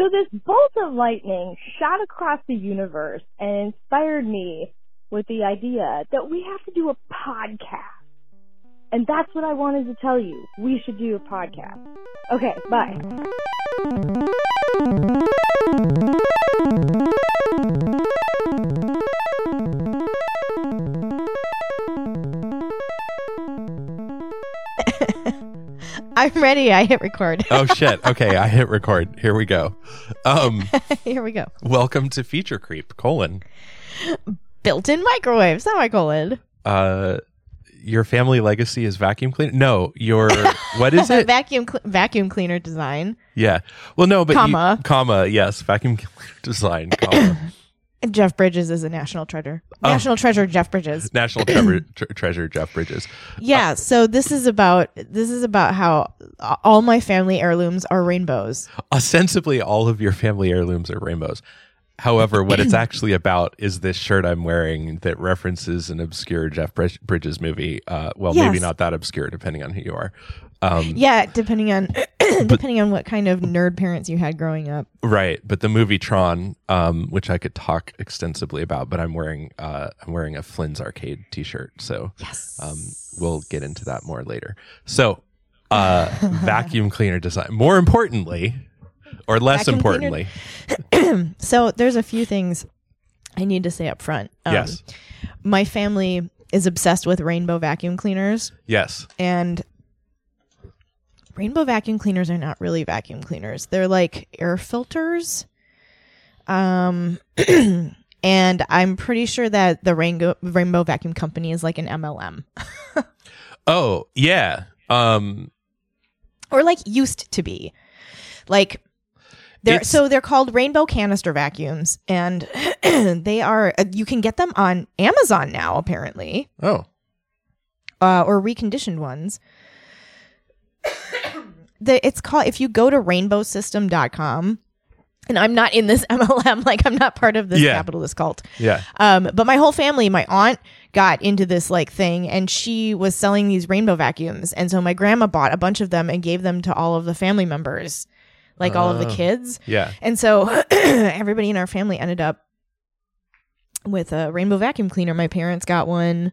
So this bolt of lightning shot across the universe and inspired me with the idea that we have to do a podcast. And that's what I wanted to tell you. We should do a podcast. Okay, bye. I'm ready. I hit record. oh shit. Okay, I hit record. Here we go. Um, Here we go. welcome to Feature Creep, colon. Built-in microwave, semicolon. Uh, your family legacy is vacuum cleaner? No, your what is it? vacuum cl- vacuum cleaner design. yeah. Well, no, but you- Comma. comma. Yes, vacuum cleaner design. Comma. And Jeff Bridges is a national treasure. Oh. National treasure, Jeff Bridges. National treasure, tre- treasure Jeff Bridges. Yeah. So this is about this is about how all my family heirlooms are rainbows. Ostensibly, all of your family heirlooms are rainbows. However, what it's actually about is this shirt I'm wearing that references an obscure Jeff Bridges movie. Uh, well, maybe not that obscure, depending on who you are. Um, Yeah, depending on depending on what kind of nerd parents you had growing up. Right, but the movie Tron, um, which I could talk extensively about, but I'm wearing uh, I'm wearing a Flynn's Arcade T-shirt, so Yes. um, we'll get into that more later. So, uh, vacuum cleaner design. More importantly, or less Vacuum importantly, So there's a few things I need to say up front. Um, Yes. My family is obsessed with rainbow vacuum cleaners yes, and rainbow vacuum cleaners are not really vacuum cleaners. They're like air filters. Um and I'm pretty sure that the rainbow rainbow vacuum company is like an MLM oh yeah, um, or like used to be. Like they're so they're called rainbow canister vacuums and they are uh, you can get them on Amazon now apparently. oh uh, or reconditioned ones. The it's called if you go to rainbowsystem.com and I'm not in this MLM like I'm not part of this Yeah. capitalist cult. yeah, Um but my whole family, my aunt got into this like thing and she was selling these rainbow vacuums and so my grandma bought a bunch of them and gave them to all of the family members, like all of the Oh. kids. yeah, And so everybody in our family ended up with a rainbow vacuum cleaner. My parents got one.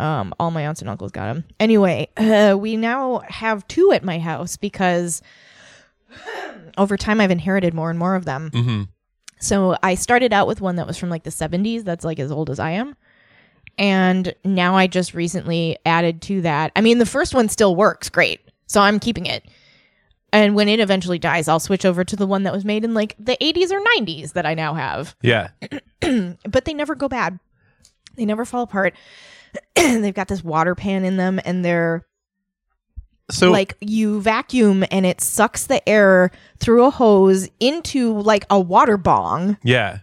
Um, all my aunts and uncles got them. Anyway, uh, we now have two at my house because over time I've inherited more and more of them. hmm So I started out with one that was from like the 70s, that's like as old as I am. And now I just recently added to that. I mean, the first one still works great. So I'm keeping it. And when it eventually dies, I'll switch over to the one that was made in like the 80s or 90s that I now have. yeah, But they never go bad. They never fall apart. They've got this water pan in them and they're so like you vacuum and it sucks the air through a hose into like a water bong. Yeah,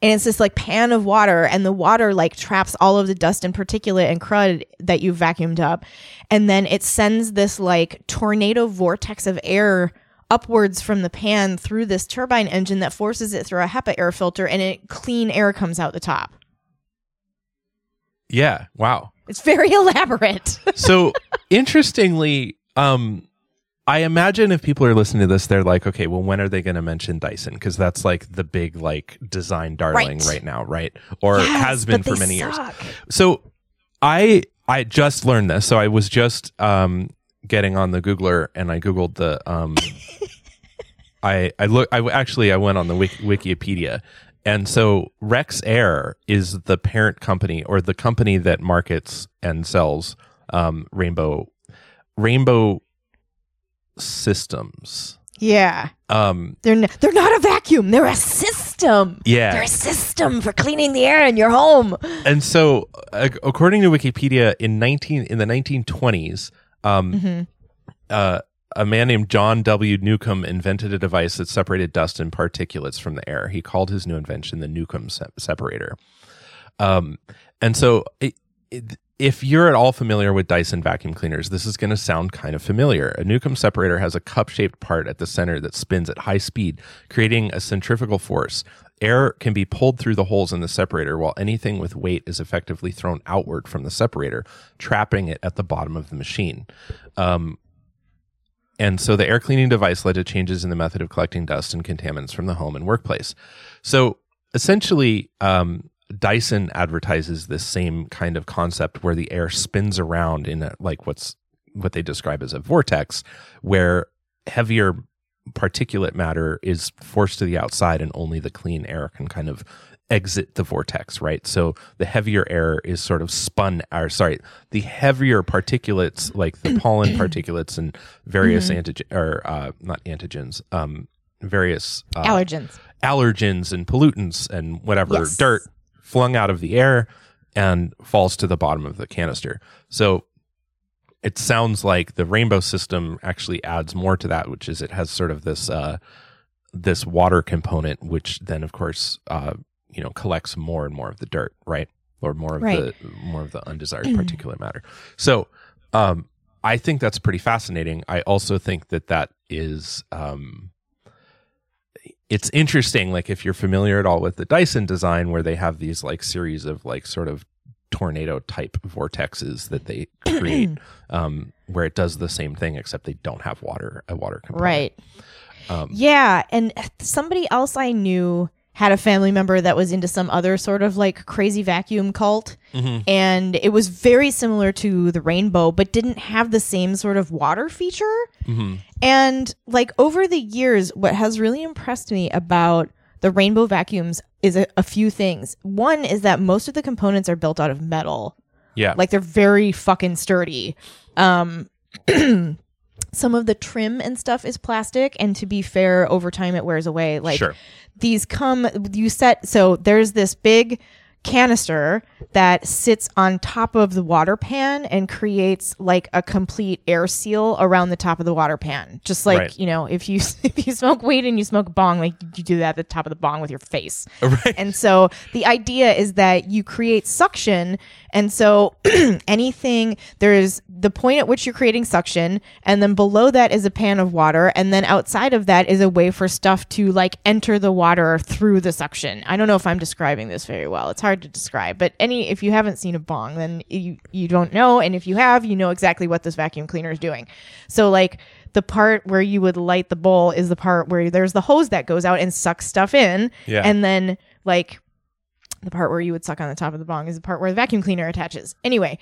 and it's this like pan of water and the water like traps all of the dust and particulate and crud that you vacuumed up. And then it sends this like tornado vortex of air upwards from the pan through this turbine engine that forces it through a HEPA air filter and it clean air comes out the top. Yeah. Wow. It's very elaborate. so interestingly um i imagine if people are listening to this they're like okay well when are they going to mention dyson because that's like the big like design darling Right. right, now right or Yes, has been for many years so i i just learned this so i was just um getting on the googler and i googled the um i i look i actually i went on the wiki, wikipedia and so Rexair is the parent company or the company that markets and sells um rainbow rainbow systems Yeah. um They're n- they're not a vacuum. They're a system. Yeah. They're a system for cleaning the air in your home. and so uh, according to wikipedia in 19 in the 1920s um Mhm. uh, a man named John W. Newcomb invented a device that separated dust and particulates from the air. He called his new invention the Newcomb se- separator. Um, and so, it, it, if you're at all familiar with Dyson vacuum cleaners, this is going to sound kind of familiar. A Newcomb separator has a cup shaped part at the center that spins at high speed, creating a centrifugal force. Air can be pulled through the holes in the separator, while anything with weight is effectively thrown outward from the separator, trapping it at the bottom of the machine. Um, and so the air cleaning device led to changes in the method of collecting dust and contaminants from the home and workplace. So essentially, um, Dyson advertises this same kind of concept where the air spins around in a, like what's what they describe as a vortex, where heavier particulate matter is forced to the outside and only the clean air can kind of exit the vortex, right? So the heavier air is sort of spun, or sorry, the heavier particulates, like the pollen particulates and various antigen, or uh, not antigens, um, various uh, Allergens. allergens and pollutants and whatever Yes. dirt flung out of the air and falls to the bottom of the canister. So it sounds like the rainbow system actually adds more to that, which is it has sort of this uh, this water component, which then of course uh, you know collects more and more of the dirt, right, or more of Right. the more of the undesired particulate matter. So um, I think that's pretty fascinating. I also think that that is um, it's interesting like if you're familiar at all with the Dyson design where they have these like series of like sort of tornado type vortexes that they create um where it does the same thing except they don't have water a water component. Right. Um, Yeah, and somebody else I knew had a family member that was into some other sort of like crazy vacuum cult. Mhm. And it was very similar to the rainbow, but didn't have the same sort of water feature. Mhm. And like over the years, what has really impressed me about the rainbow vacuums is a, a few things. One is that most of the components are built out of metal. Yeah. Like they're very fucking sturdy. Um some of the trim and stuff is plastic and to be fair over time it wears away. Like Sure. these come you set so there's this big canister that sits on top of the water pan and creates like a complete air seal around the top of the water pan. Just like, Right. you know, if you if you smoke weed and you smoke a bong, like you do that at the top of the bong with your face. right. And so the idea is that you create suction. And so anything, there's the point at which you're creating suction. And then below that is a pan of water. And then outside of that is a way for stuff to like enter the water through the suction. I don't know if I'm describing this very well. It's hard to describe. But any, if you haven't seen a bong, then you, you don't know. And if you have, you know exactly what this vacuum cleaner is doing. So like, the part where you would light the bowl is the part where there's the hose that goes out and sucks stuff in. Yeah. And then like the part where you would suck on the top of the bong is the part where the vacuum cleaner attaches. Anyway,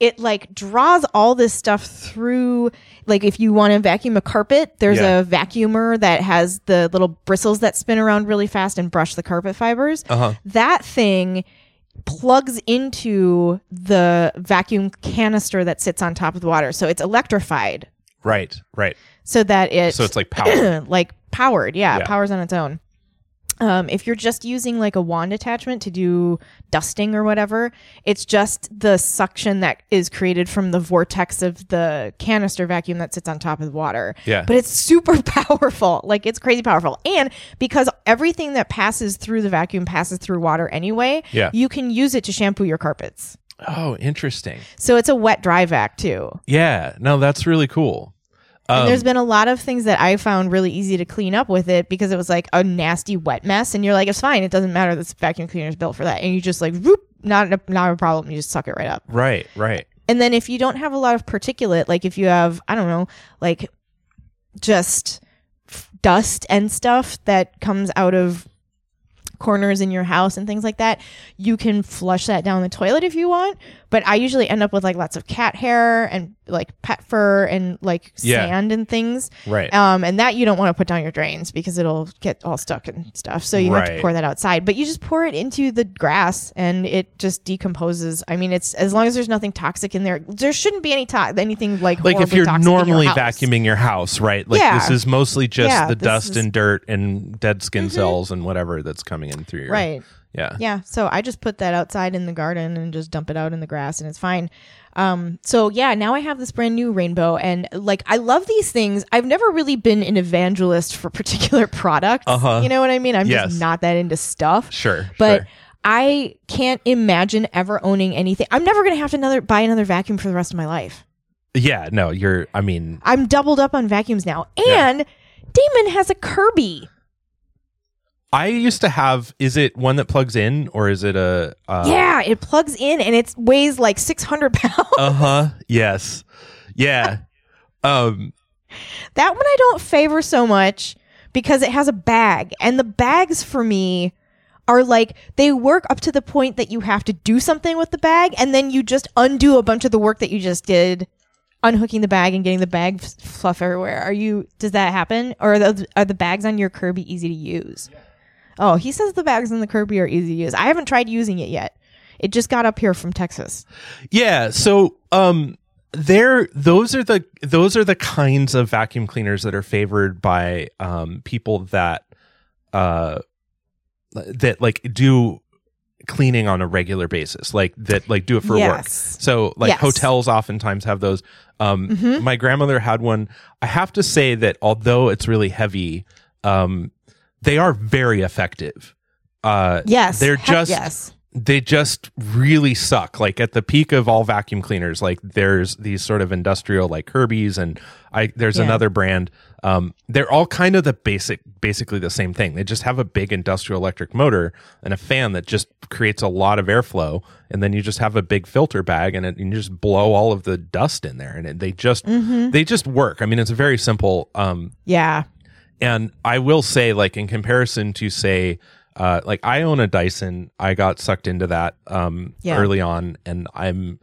it like draws all this stuff through like if you want to vacuum a carpet, there's Yeah. a vacuumer that has the little bristles that spin around really fast and brush the carpet fibers. Uh-huh. That thing plugs into the vacuum canister that sits on top of the water. So it's electrified Right. Right. so that it So it's like power. like powered yeah, Yeah. powers on its own um, if you're just using like a wand attachment to do dusting or whatever it's just the suction that is created from the vortex of the canister vacuum that sits on top of the water Yeah. but it's super powerful like it's crazy powerful and because everything that passes through the vacuum passes through water anyway Yeah. you can use it to shampoo your carpets oh, interesting. so it's a wet dry vac too Yeah. No, that's really cool. And Um, there's been a lot of things that I found really easy to clean up with it because it was like a nasty wet mess, and you're like, it's fine, it doesn't matter. This vacuum cleaner is built for that, and you just like, whoop, not a, not a problem. You just suck it right up. right. Right. And then if you don't have a lot of particulate, like if you have, I don't know, like just dust and stuff that comes out of corners in your house and things like that, you can flush that down the toilet if you want. But I usually end up with like lots of cat hair and like pet fur and like Yeah. sand and things. Right. Um, and that you don't want to put down your drains because it'll get all stuck and stuff. So you have to pour that outside. But you just pour it into the grass and it just decomposes. I mean, it's as long as there's nothing toxic in there, there shouldn't be any to- anything like like if you're in your normally vacuuming your house, right? Like Yeah. this is mostly just Yeah, the dust is- Mm-hmm. and dirt and dead skin cells and whatever that's coming in through your Right. Yeah. Yeah. So I just put that outside in the garden and just dump it out in the grass and it's fine. Um, so yeah, now I have this brand new rainbow and like I love these things. I've never really been an evangelist for particular products. Uh-huh. You know what I mean? I'm Yes. just not that into stuff. Sure. But sure. I can't imagine ever owning anything. I'm never going to have to another buy another vacuum for the rest of my life. Yeah, no, you're I mean, I'm doubled up on vacuums now. Yeah. And Damon has a Kirby. I used to have is it one that plugs in or is it a uh yeah, it plugs in and it weighs like 600 pounds. Uh-huh. Yes. Yeah. um That one I don't favor so much because it has a bag. And the bags for me are like they work up to the point that you have to do something with the bag and then you just undo a bunch of the work that you just did unhooking the bag and getting the bag f- fluff everywhere. Are you does that happen or are the, are the bags on your Kirby easy to use? Oh, he says the bags on the Kirby are easy to use. I haven't tried using it yet. It just got up here from Texas. Yeah. So, um, there, those are the those are the kinds of vacuum cleaners that are favored by um, people that uh, that like do cleaning on a regular basis, like that, like do it for work. So, like Yes. hotels oftentimes have those. Um, Mhm. My grandmother had one. I have to say that although it's really heavy, um, they are very effective. Uh, Yes. they're just yes. they just really suck. Like at the peak of all vacuum cleaners, like there's these sort of industrial like Kirby's and I there's Yeah. another brand. Um, they're all kind of the basic, basically the same thing. They just have a big industrial electric motor and a fan that just creates a lot of airflow, and then you just have a big filter bag and, it, and you just blow all of the dust in there, and it, they just Mm-hmm. they just work. I mean, it's a very simple. Um, Yeah. And I will say, like in comparison to say, uh, like I own a Dyson. I got sucked into that um, Yeah. early on, and I'm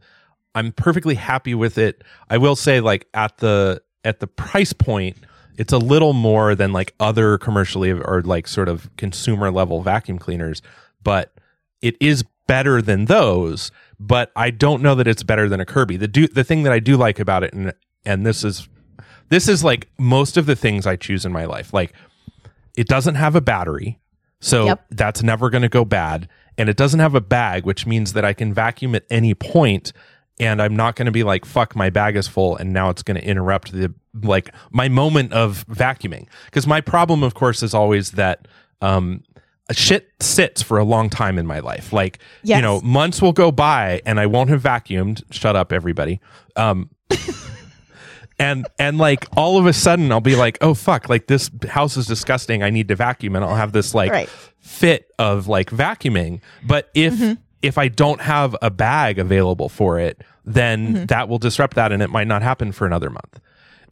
I'm perfectly happy with it. I will say, like at the at the price point, it's a little more than like other commercially or like sort of consumer level vacuum cleaners, but it is better than those. But I don't know that it's better than a Kirby. The do the thing that I do like about it, and and this is this is like most of the things I choose in my life. Like it doesn't have a battery. So Yep. that's never going to go bad. And it doesn't have a bag, which means that I can vacuum at any point and I'm not going to be like, fuck, my bag is full. And now it's going to interrupt the, like my moment of vacuuming. Cause my problem, of course, is always that, um, shit sits for a long time in my life. Like, you know, months will go by and I won't have vacuumed. Shut up, everybody. Um, and and like all of a sudden I'll be like, oh fuck, like this house is disgusting. I need to vacuum, and I'll have this like Right. fit of like vacuuming. But if Mm-hmm. if I don't have a bag available for it, then Mm-hmm. that will disrupt that, and it might not happen for another month.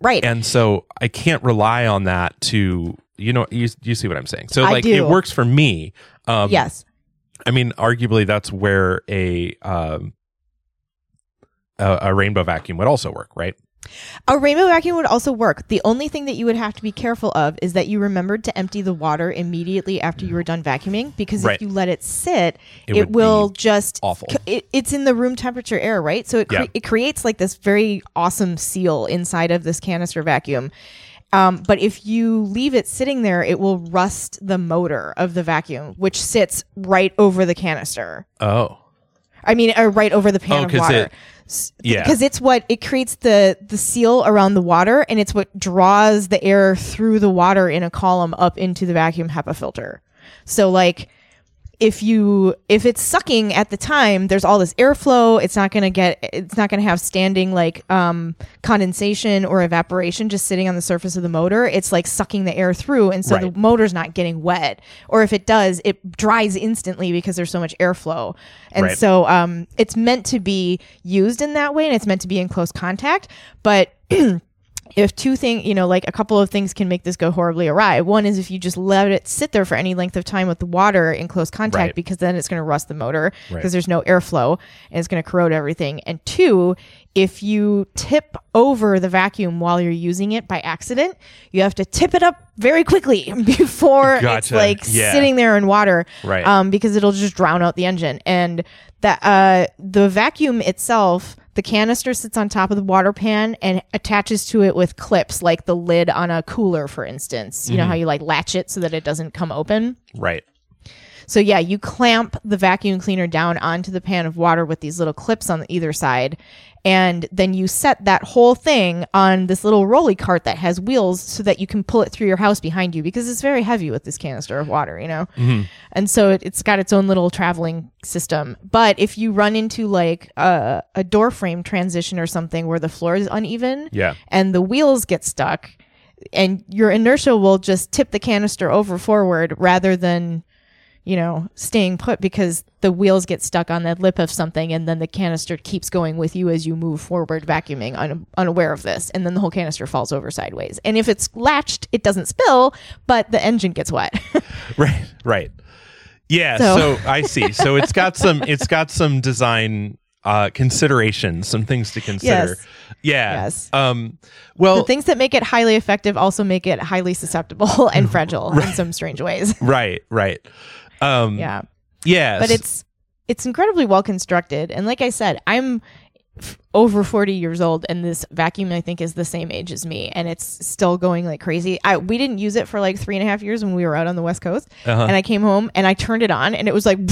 Right. And so I can't rely on that to you know you you see what I'm saying. So like it works for me. Um, yes. I mean, arguably that's where a um a, a rainbow vacuum would also work, right? A rainbow vacuum would also work. The only thing that you would have to be careful of is that you remembered to empty the water immediately after you were done vacuuming because Right. if you let it sit, It it, would will be just awful. It, it's in the room temperature air, right? So it cre- Yeah. it creates like this very awesome seal inside of this canister vacuum. Um, but if you leave it sitting there, it will rust the motor of the vacuum, which sits right over the canister. Oh. I mean, uh, right over the pan Oh, of water. it- Yeah. because it's what it creates the the seal around the water, and it's what draws the air through the water in a column up into the vacuum HEPA filter. So, like, if you if it's sucking at the time, there's all this airflow. It's not gonna get. It's not gonna have standing like um, condensation or evaporation just sitting on the surface of the motor. It's like sucking the air through, and so Right. the motor's not getting wet. Or if it does, it dries instantly because there's so much airflow. And Right. so um, it's meant to be used in that way, and it's meant to be in close contact. But if two things, you know, like a couple of things can make this go horribly awry. One is if you just let it sit there for any length of time with the water in close contact, Right. because then it's going to rust the motor because Right. there's no airflow and it's going to corrode everything. And two, if you tip over the vacuum while you're using it by accident, you have to tip it up very quickly before it's like Yeah. sitting there in water, Right. Um, because it'll just drown out the engine. And that uh, the vacuum itself, the canister sits on top of the water pan and attaches to it with clips, like the lid on a cooler, for instance. You know mm-hmm. how you like latch it so that it doesn't come open. Right. So yeah, you clamp the vacuum cleaner down onto the pan of water with these little clips on either side. And then you set that whole thing on this little rolly cart that has wheels so that you can pull it through your house behind you because it's very heavy with this canister of water, you know? Mm-hmm. And so it, it's got its own little traveling system. But if you run into like a, a door frame transition or something where the floor is uneven Yeah. and the wheels get stuck, and your inertia will just tip the canister over forward rather than you know, staying put because the wheels get stuck on the lip of something and then the canister keeps going with you as you move forward vacuuming un- unaware of this and then the whole canister falls over sideways. And if it's latched, it doesn't spill, but the engine gets wet. right, right. Yeah, So- so, I see. So it's got some it's got some design uh considerations, some things to consider. Yes. Yeah. Yes. Um well the things that make it highly effective also make it highly susceptible and fragile in some strange ways. right, right. Um Yeah. yeah. but it's it's incredibly well constructed and like i said i'm f- over 40 years old and this vacuum i think is the same age as me and it's still going like crazy i we didn't use it for like three and a half years when we were out on the west coast Uh-huh. and i came home and i turned it on and it was like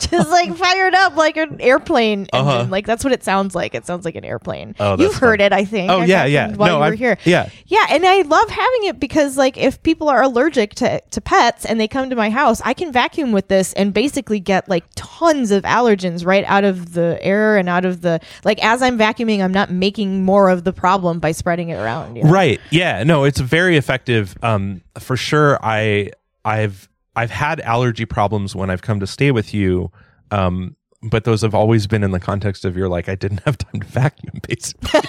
just like fired up like an airplane engine. Uh-huh. like that's what it sounds like it sounds like an airplane Oh, you've heard it i think Oh I yeah, yeah. while no, you were I've- here Yeah. yeah, and I love having it because like if people are allergic to, to pets and they come to my house, I can vacuum with this and basically get like tons of allergens right out of the air and out of the like as I'm vacuuming, I'm not making more of the problem by spreading it around. you know? Right. Yeah. No, it's very effective. Um, for sure. I I've I've had allergy problems when I've come to stay with you. Um, but those have always been in the context of you're like I didn't have time to vacuum, basically.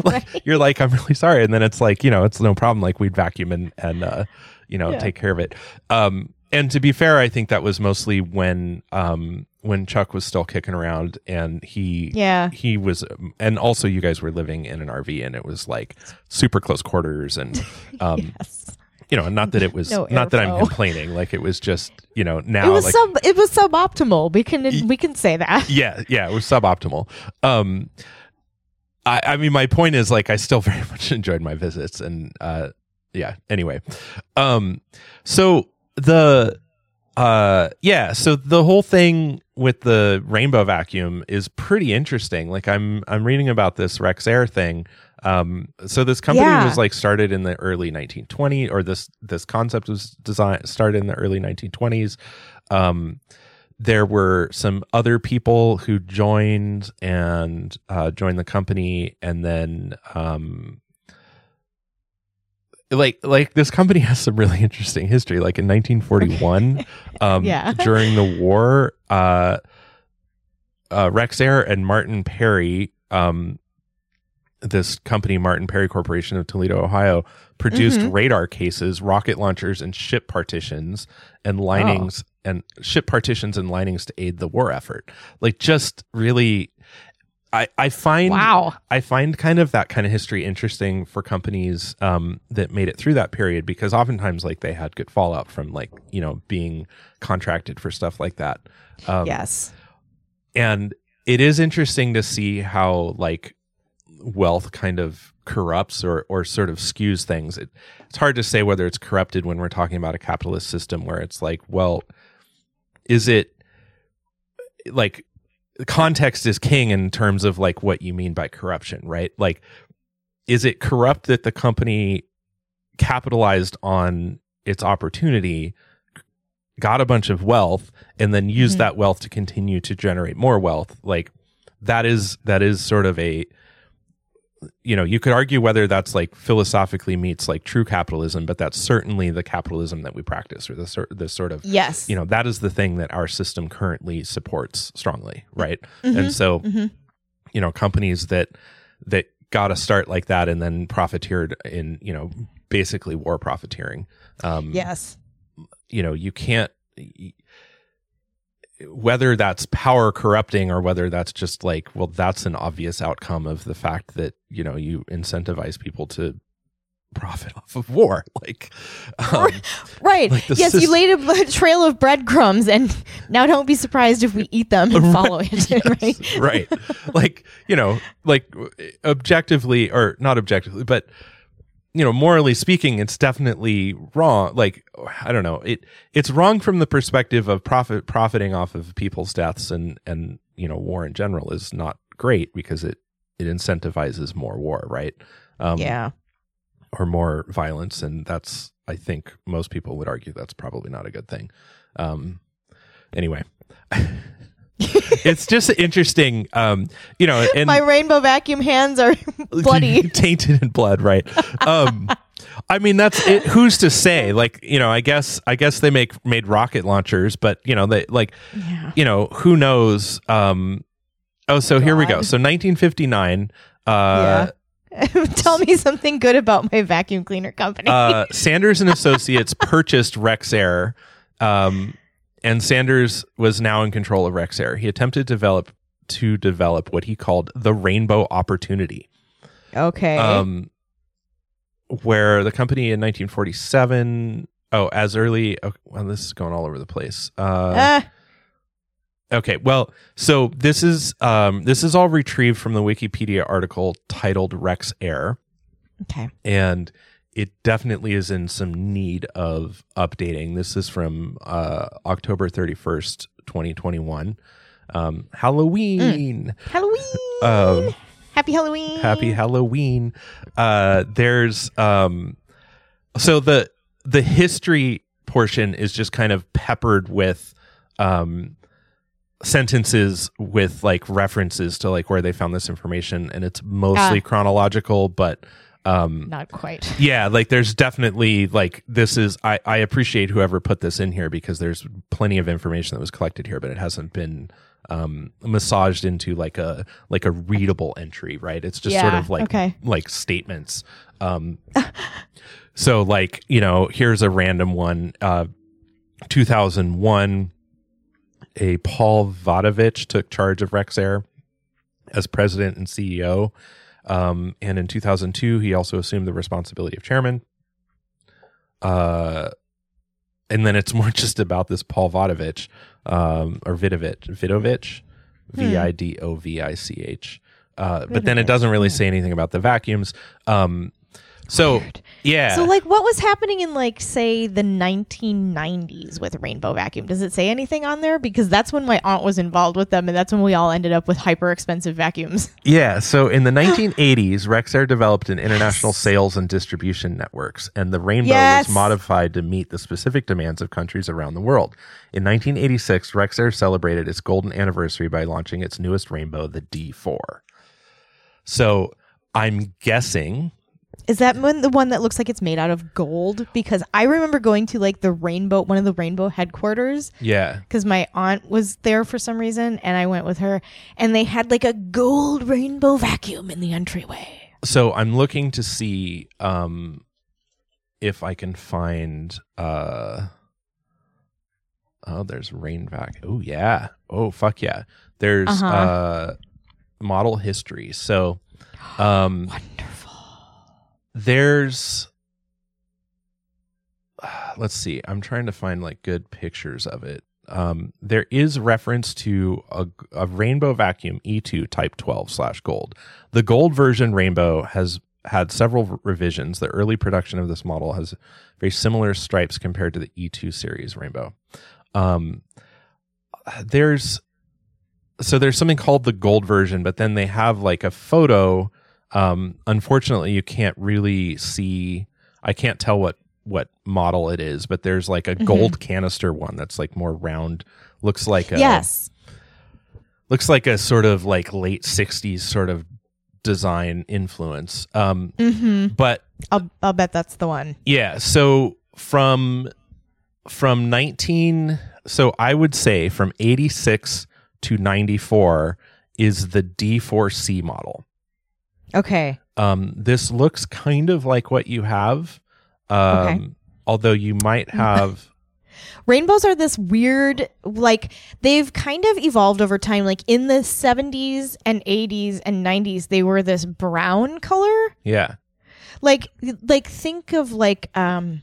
like, you're like I'm really sorry, and then it's like you know it's no problem. Like we'd vacuum and and uh, you know Yeah. take care of it. Um, and to be fair, I think that was mostly when um when Chuck was still kicking around and he Yeah. he was and also you guys were living in an RV and it was like super close quarters and um Yes. You know not that it was No not that I'm complaining like it was just you know now It was like sub it was suboptimal. We can we can say that. yeah yeah it was suboptimal um I I mean my point is like I still very much enjoyed my visits and uh yeah anyway um so the uh yeah so the whole thing with the rainbow vacuum is pretty interesting like i'm i'm reading about this Rexair thing um so this company Yeah. was like started in the early 1920s, or this this concept was designed started in the early 1920s um there were some other people who joined and uh joined the company and then um like like this company has some really interesting history like in 1941 um Yeah. during the war uh uh Rexair and martin parry um this company martin parry corporation of toledo ohio produced Mhm. radar cases rocket launchers and ship partitions and linings and ship partitions and linings to aid the war effort like just really i i find Wow. I find kind of that kind of history interesting for companies um, that made it through that period because oftentimes like they had good fallout from like you know being contracted for stuff like that. Um, yes. and it is interesting to see how like wealth kind of corrupts or or sort of skews things. It, it's hard to say whether it's corrupted when we're talking about a capitalist system where it's like, well, is it like context is king in terms of like what you mean by corruption, right? Like, is it corrupt that the company capitalized on its opportunity, got a bunch of wealth, and then used Mhm. that wealth to continue to generate more wealth? Like, that is that is sort of a you know you could argue whether that's like philosophically meets like true capitalism but that's certainly the capitalism that we practice or the sort the sort of Yes. you know that is the thing that our system currently supports strongly right Mhm. and so Mhm. you know companies that that got a start like that and then profiteered in you know basically war profiteering um yes. you know you can't whether that's power corrupting or whether that's just like well that's an obvious outcome of the fact that you know you incentivize people to profit off of war like um, Right. Like yes, you laid a trail of breadcrumbs, and now don't be surprised if we eat them and follow it. right. right like you know like objectively or not objectively but you know morally speaking it's definitely wrong like i don't know it it's wrong from the perspective of profit profiting off of people's deaths and and you know war in general is not great because it it incentivizes more war right um Yeah. or more violence and that's i think most people would argue that's probably not a good thing um anyway it's just interesting, um, you know, and My rainbow vacuum hands are bloody. tainted in blood, right? Um, I mean, that's it. Who's to say? Like, you know, I guess, I guess they make made rocket launchers, but you know, they like, Yeah. you know, who knows? Um, oh, so here we go. So 1959. Uh, Tell me something good about my vacuum cleaner company. uh, Sanders and Associates purchased Rexair, um, and Sanders was now in control of Rexair. He attempted to develop to develop what he called the Rainbow Opportunity, okay. um, where the company in 1947. Oh, as early. Oh, well, this is going all over the place. Uh, Ah, Okay, well, so this is um, this is all retrieved from the Wikipedia article titled Rexair. okay. and it definitely is in some need of updating. This is from uh, October 31st, 2021. Um, Halloween. Halloween. Um, Happy Halloween. happy Halloween. Uh, there's um, so the the history portion is just kind of peppered with um, sentences with like references to like where they found this information, and it's mostly Ah. chronological, but um, Not quite. yeah like there's definitely like this is I, I appreciate whoever put this in here because there's plenty of information that was collected here but it hasn't been um massaged into like a like a readable entry right it's just sort of like okay. like statements um so like you know here's a random one uh 2001 a paul vodovich took charge of rexair as president and ceo um, and in 2002, he also assumed the responsibility of chairman. Uh, and then it's more just about this Paul Vodovich, um, or Vidovich, Vidovich, V I D O V I C H. Uh, but then it doesn't really say anything about the vacuums. Um, so Weird. yeah, So, like, what was happening in, like, say, the 1990s with Rainbow Vacuum? Does it say anything on there? Because that's when my aunt was involved with them, and that's when we all ended up with hyper expensive vacuums. Yeah, so in the 1980s, Rexair developed an international sales and distribution networks, and the Rainbow Yes. was modified to meet the specific demands of countries around the world. In 1986, Rexair celebrated its golden anniversary by launching its newest Rainbow, the D4. So I'm guessing, Is that one the one that looks like it's made out of gold? Because I remember going to like the rainbow, one of the rainbow headquarters, yeah, because my aunt was there for some reason, and I went with her, and they had like a gold rainbow vacuum in the entryway. so I'm looking to see um, if I can find. Uh, oh, there's rain vac. Oh yeah. Oh fuck yeah. There's Uh-huh. uh, model history. So um, Wonderful. There's. Let's see. I'm trying to find like good pictures of it. Um, there is reference to a, a rainbow vacuum E2 Type 12 slash gold. The gold version rainbow has had several revisions. The early production of this model has very similar stripes compared to the E2 series rainbow. Um, there's so there's something called the gold version, but then they have like a photo. Um, unfortunately, you can't really see. I can't tell what what model it is, but there's like a gold canister one that's like more round. Looks like a yes. looks like a sort of like late 60s sort of design influence um Mm-hmm. but I'll I'll bet that's the one. yeah so from from 19 so i would say from 86 to 94 is the d4c model Okay. um this looks kind of like what you have um Okay. although you might have Rainbows are this weird, like they've kind of evolved over time. Like in the 70s and 80s and 90s, they were this brown color. yeah Like, like think of like, um,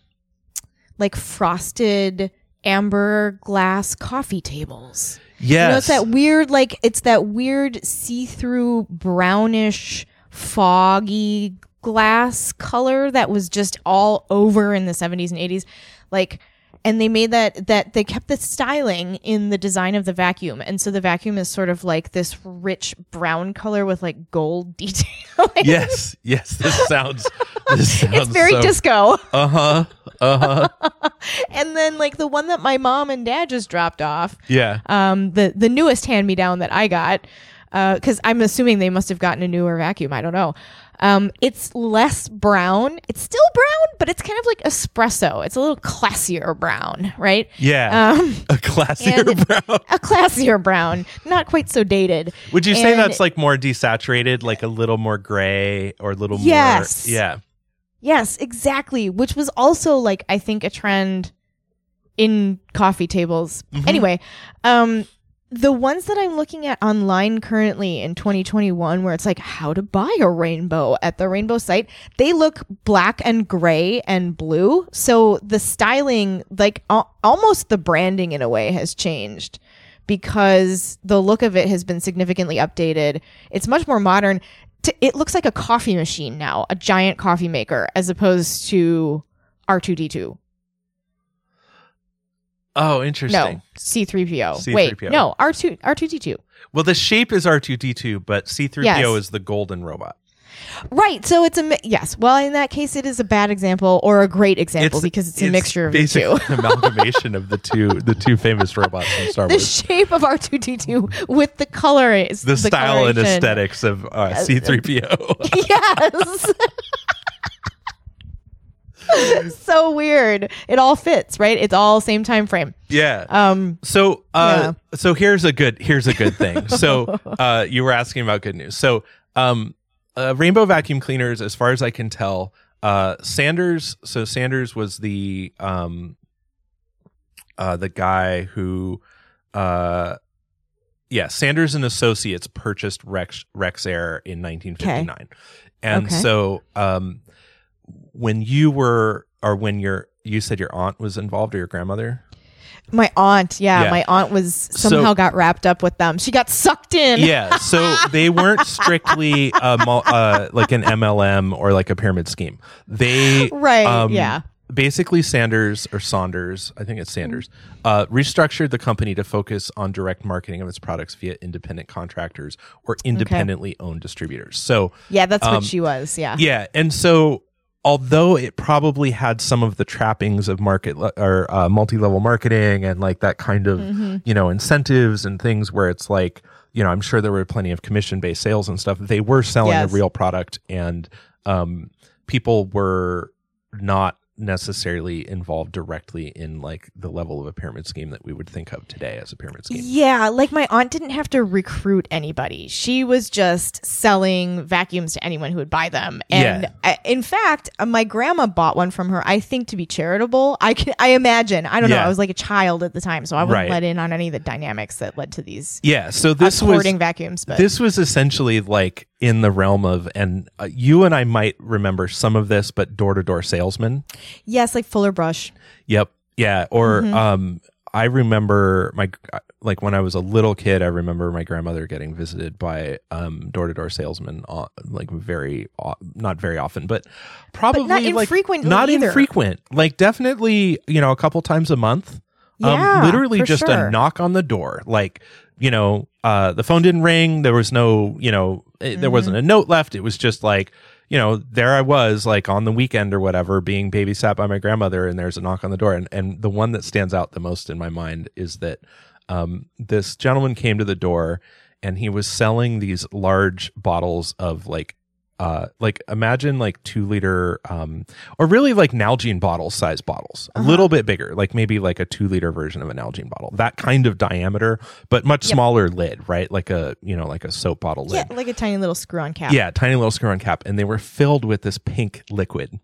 like frosted amber glass coffee tables. yes You know, it's that weird, like it's that weird see-through brownish, foggy glass color that was just all over in the 70s and 80s. Like, and they made that that they kept the styling in the design of the vacuum, and so the vacuum is sort of like this rich brown color with like gold detailing. yes yes this sounds this sounds it's very so, disco. uh-huh uh-huh and then like the one that my mom and dad just dropped off, Yeah. um, the the newest hand me down that I got, because I'm assuming they must have gotten a newer vacuum. I don't know. Um, it's less brown. It's still brown, but it's kind of like espresso. It's a little classier brown, right? Yeah. Um, a classier brown. a classier brown, not quite so dated. Would you say that's like more desaturated, like a little more gray or a little Yes. more? Yeah. Yes, exactly. Which was also like I think a trend in coffee tables. Mhm. Anyway, um the ones that I'm looking at online currently in 2021 where it's like how to buy a rainbow at the rainbow site, they look black and gray and blue. So the styling like al- almost the branding in a way has changed because the look of it has been significantly updated. It's much more modern. T- it looks like a coffee machine now, a giant coffee maker, as opposed to R2D2. Oh, interesting. No, C3PO. C3PO. Wait, no, R2 R2D2. Well, the shape is R2D2, but C3PO Yes. is the golden robot. Right. So it's a mi- yes. Well, in that case, it is a bad example or a great example because it's, a mixture of the two. an amalgamation of the two the two famous robots from Star The Wars. shape of R2D2 with the color is The, style and aesthetics of uh, C3PO. Yes. so weird. It all fits, right? It's all same time frame. yeah. Um So, uh, so here's a good here's a good thing. So, uh, you were asking about good news. So, um, uh, rainbow vacuum cleaners, as far as I can tell, uh, Sanders. So Sanders was the um, uh, the guy who, uh, yeah, Sanders and Associates purchased Rex Rexair in 1959, and Okay. so um, when you were or when your you said your aunt was involved or your grandmother my aunt, yeah, Yeah. my aunt was So- somehow got wrapped up with them. She got sucked in. yeah so they weren't strictly a uh, like an mlm or like a pyramid scheme they Right. um, yeah. basically sanders or saunders i think it's sanders uh, restructured the company to focus on direct marketing of its products via independent contractors or independently owned distributors so Yeah, that's um, what she was. Yeah. yeah and so although it probably had some of the trappings of market le- or uh, multi-level marketing and like that kind of Mhm. you know incentives and things where it's like you know i'm sure there were plenty of commission based sales and stuff they were selling Yes. a real product and um, people were not necessarily involved directly in like the level of a pyramid scheme that we would think of today as a pyramid scheme Yeah, like my aunt didn't have to recruit anybody. She was just selling vacuums to anyone who would buy them. And Yeah. uh, in fact, uh, my grandma bought one from her. I think to be charitable. I can I imagine. I don't know. I was like a child at the time, so I wouldn't Right. let in on any of the dynamics that led to these yeah so this this was vacuums. But this was essentially like in the realm of and uh, you and i might remember some of this but door-to-door salesman yes, like Fuller Brush. Yep. Yeah. Or Mhm. um, I remember my like when I was a little kid. I remember my grandmother getting visited by um door to door salesmen. Uh, like very o- not very often, but probably not like infrequently not either. infrequent. Like definitely you know a couple times a month. Yeah, um, literally just sure. a knock on the door. Like you know, uh, the phone didn't ring. There was no you know eh, there wasn't a note left. It was just like you know, there I was like on the weekend or whatever being babysat by my grandmother and there's a knock on the door. And, and the one that stands out the most in my mind is that um, this gentleman came to the door and he was selling these large bottles of like, uh, like imagine like two liter, um, or really like Nalgene bottle size bottles, a Uh-huh. little bit bigger, like maybe like a two liter version of a Nalgene bottle, that kind of diameter, but much Yep. smaller lid, right? Like a, you know, like a soap bottle lid. Yeah, like a tiny little screw on cap. Yeah, tiny little screw on cap, and they were filled with this pink liquid,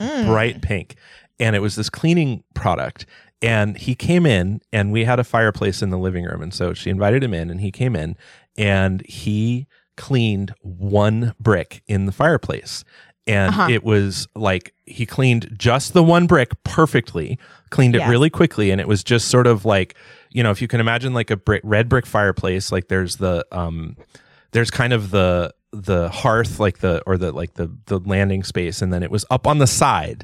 Mm. bright pink, and it was this cleaning product. And he came in, and we had a fireplace in the living room, and so she invited him in, and he came in, and he cleaned one brick in the fireplace. And Uh-huh. it was like he cleaned just the one brick perfectly, cleaned it really quickly, and it was just sort of like, you know, if you can imagine like a brick, red brick fireplace, like there's the um, there's kind of the the hearth like the or the like the the landing space and then it was up on the side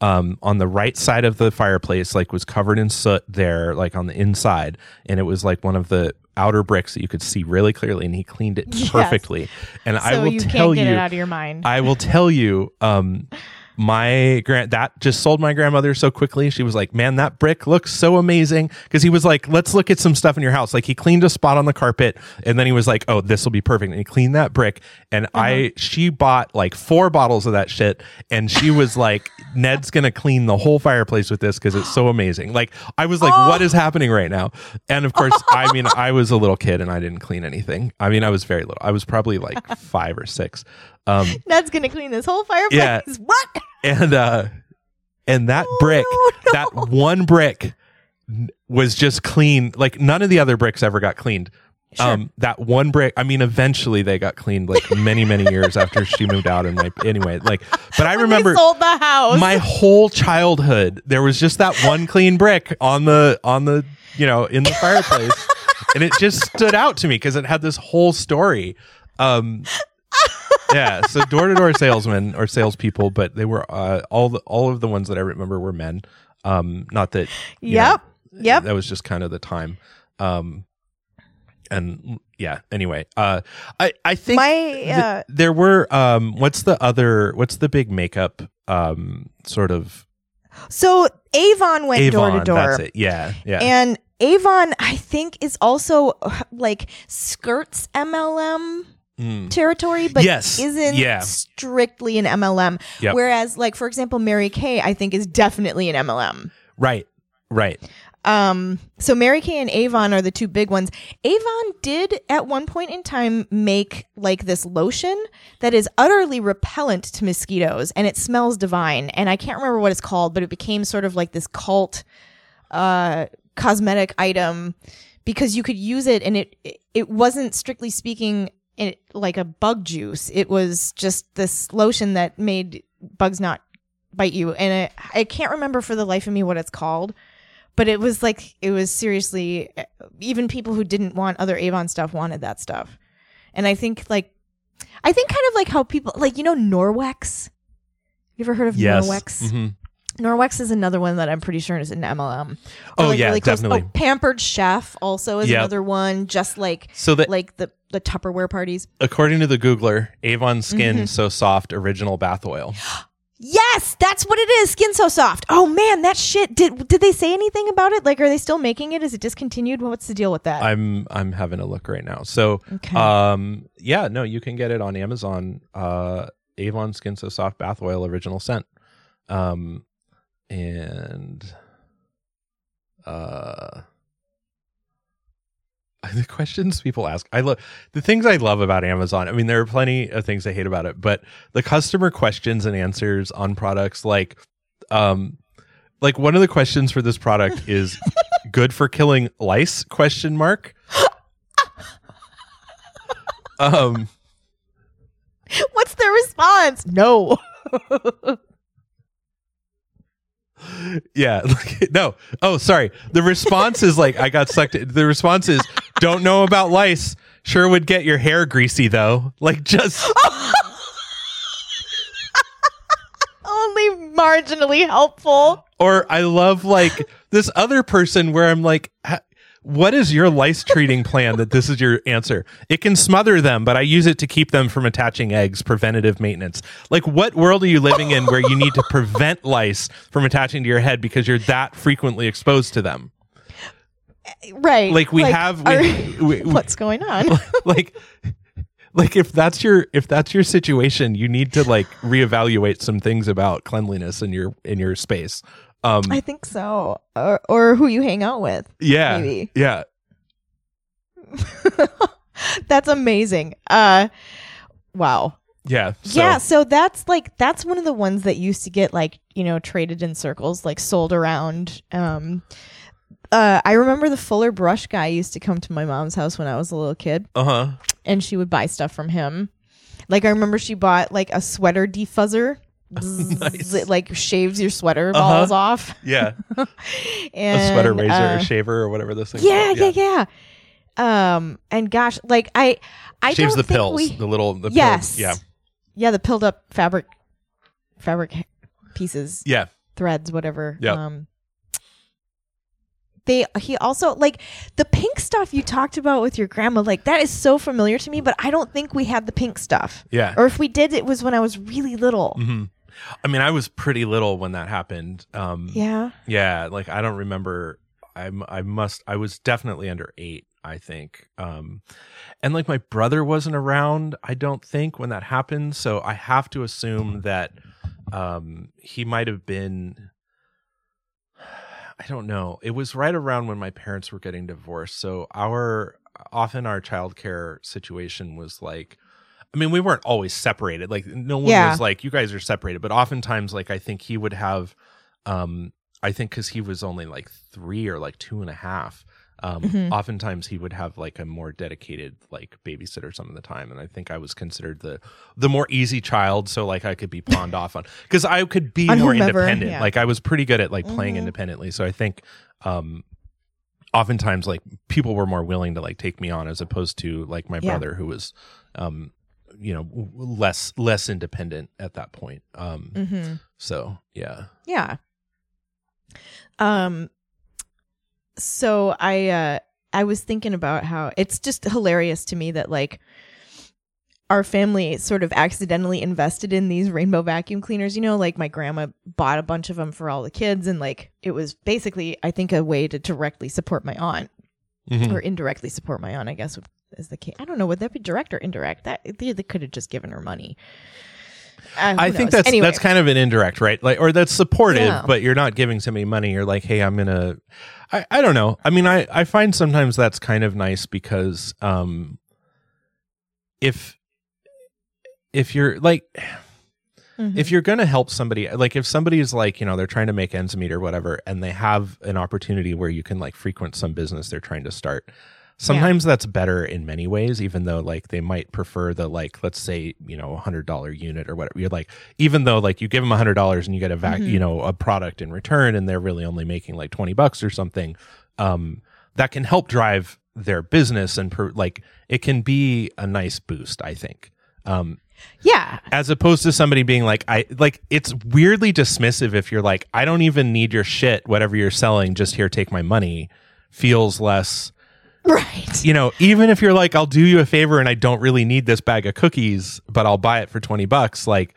um on the right side of the fireplace like was covered in soot there like on the inside and it was like one of the outer bricks that you could see really clearly and he cleaned it Yes. perfectly and So i will you tell you out of your mind. I will tell you, um, my grand that just sold my grandmother so quickly. She was like, "Man, that brick looks so amazing." Because he was like, "Let's look at some stuff in your house." Like he cleaned a spot on the carpet, and then he was like, "Oh, this will be perfect." And he cleaned that brick, and I uh-huh. she bought like four bottles of that shit, and she was like, "Ned's gonna clean the whole fireplace with this because it's so amazing." Like I was like, "What oh. is happening right now?" And of course, I mean, I was a little kid and I didn't clean anything. I mean, I was very little. I was probably like five or six. Um, Ned's gonna clean this whole fireplace. Yeah. What? and uh and that Oh, brick no, that one brick was just clean like none of the other bricks ever got cleaned Sure. um that one brick i mean eventually they got cleaned like many many years after she moved out and like anyway like but i When remember sold the house. my whole childhood there was just that one clean brick on the on the you know in the fireplace and it just stood out to me because it had this whole story um yeah so door-to-door salesmen or salespeople but they were uh, all the all of the ones that i remember were men um not that Yep. know, Yep. that was just kind of the time um and yeah anyway uh i i think my th- uh, there were um what's the other what's the big makeup um sort of so Avon went door to door. that's it yeah yeah And Avon, I think, is also like skirts MLM Mm. territory, but Yes. isn't Yeah. strictly an MLM. Yep. Whereas, like for example, Mary Kay, I think is definitely an MLM. right right Um, so Mary Kay and Avon are the two big ones. Avon did at one point in time make like this lotion that is utterly repellent to mosquitoes and it smells divine. And I can't remember what it's called, but it became sort of like this cult uh cosmetic item because you could use it and it it- it wasn't strictly speaking it, like a bug juice. It was just this lotion that made bugs not bite you. And I, I can't remember for the life of me what it's called but it was like it was seriously even people who didn't want other Avon stuff wanted that stuff. And I think like I think kind of like how people like you know Norwex. You ever heard of yes Norwex? Mhm. Norwex is another one that I'm pretty sure is an MLM. Or, Oh, like, yeah, close- definitely. Oh, Pampered Chef also is Yep. another one. Just like so that like the the Tupperware parties. according to the googler avon skin Mm-hmm. so soft original bath oil Yes, that's what it is. Skin so soft. Oh man, that shit. Did did they say anything about it? Like, are they still making it? Is it discontinued? What's the deal with that? i'm i'm having a look right now so Okay. um yeah no you can get it on amazon uh avon skin so soft bath oil original scent um and uh the questions people ask i love the things i love about amazon i mean there are plenty of things i hate about it but the customer questions and answers on products like um like one of the questions for this product is good for killing lice question mark um What's their response? No. Yeah. like, no. Oh, sorry. The response is like, I got sucked. in- The response is, don't know about lice. Sure would get your hair greasy though. Like just, Only marginally helpful. or I love like this other person where I'm like, what is your lice treating plan that this is your answer? It can smother them, but I use it to keep them from attaching eggs, preventative maintenance. Like, what world are you living in where you need to prevent lice from attaching to your head because you're that frequently exposed to them? Right. Like, we have, are- we, we, we- what's going on? like like if that's your if that's your situation you need to like reevaluate some things about cleanliness in your in your space um I think so. Or, or who you hang out with. yeah maybe. yeah That's amazing. Uh wow. yeah so, yeah, so that's like that's one of the ones that used to get like, you know, traded in circles, like sold around. Um uh I remember the Fuller brush guy used to come to my mom's house when I was a little kid uh-huh and she would buy stuff from him. Like I remember she bought like a sweater defuzzer. Nice. It like shaves your sweater Uh-huh. balls off. yeah And, a sweater razor uh, or shaver or whatever this thing yeah, yeah, yeah. Um, and gosh, like I, I shaves don't the think pills we- the little the yes, pills. yeah yeah, the pilled up fabric, fabric pieces, yeah threads, whatever. Yep. Um, they he also like the pink stuff you talked about with your grandma. Like that is so familiar to me, but I don't think we had the pink stuff. yeah Or if we did, it was when I was really little. Mhm. I mean, I was pretty little when that happened. Um, Yeah. yeah, like I don't remember. I'm I must I was definitely under eight. I think. Um, and like my brother wasn't around. I don't think when that happened. So I have to assume that um, he might have been. I don't know. It was right around when my parents were getting divorced. So our often our childcare situation was like I mean, we weren't always separated. Like no one Yeah. was like, you guys are separated. But oftentimes, like I think he would have um I think because he was only like three or like two and a half. Um, Mhm. Oftentimes he would have like a more dedicated like babysitter some of the time, and I think I was considered the the more easy child, so like I could be pawned off on because I could be On more whomever, independent. yeah. Like I was pretty good at like playing Mhm. independently, so I think um, oftentimes like people were more willing to like take me on as opposed to like my Yeah. brother who was um, you know less less independent at that point. Um, Mm-hmm. so yeah. Yeah. Um so I uh I was thinking about how it's just hilarious to me that like our family sort of accidentally invested in these rainbow vacuum cleaners. You know, like my grandma bought a bunch of them for all the kids and like it was basically I think a way to directly support my aunt Mhm. or indirectly support my aunt, I guess is the case. I don't know, would that be direct or indirect? That they, they could have just given her money. Uh, I who think knows? that's Anyway. that's kind of an indirect, right? Like, or that's supportive, Yeah. but you're not giving somebody money. You're like, hey, I'm gonna. I I don't know. I mean, I I find sometimes that's kind of nice because um, if if you're like Mhm. if you're going to help somebody like if somebody's like you know they're trying to make ends meet or whatever and they have an opportunity where you can like frequent some business they're trying to start sometimes that's better in many ways even though like they might prefer the like let's say you know a hundred dollar unit or whatever you're like even though like you give them a hundred dollars and you get a vac Mhm. you know a product in return and they're really only making like 20 bucks or something um that can help drive their business and per, like it can be a nice boost i think um yeah. as opposed to somebody being like i like it's weirdly dismissive if you're like i don't even need your shit whatever you're selling just here take my money feels less Right. you know even if you're like i'll do you a favor and i don't really need this bag of cookies but i'll buy it for 20 bucks like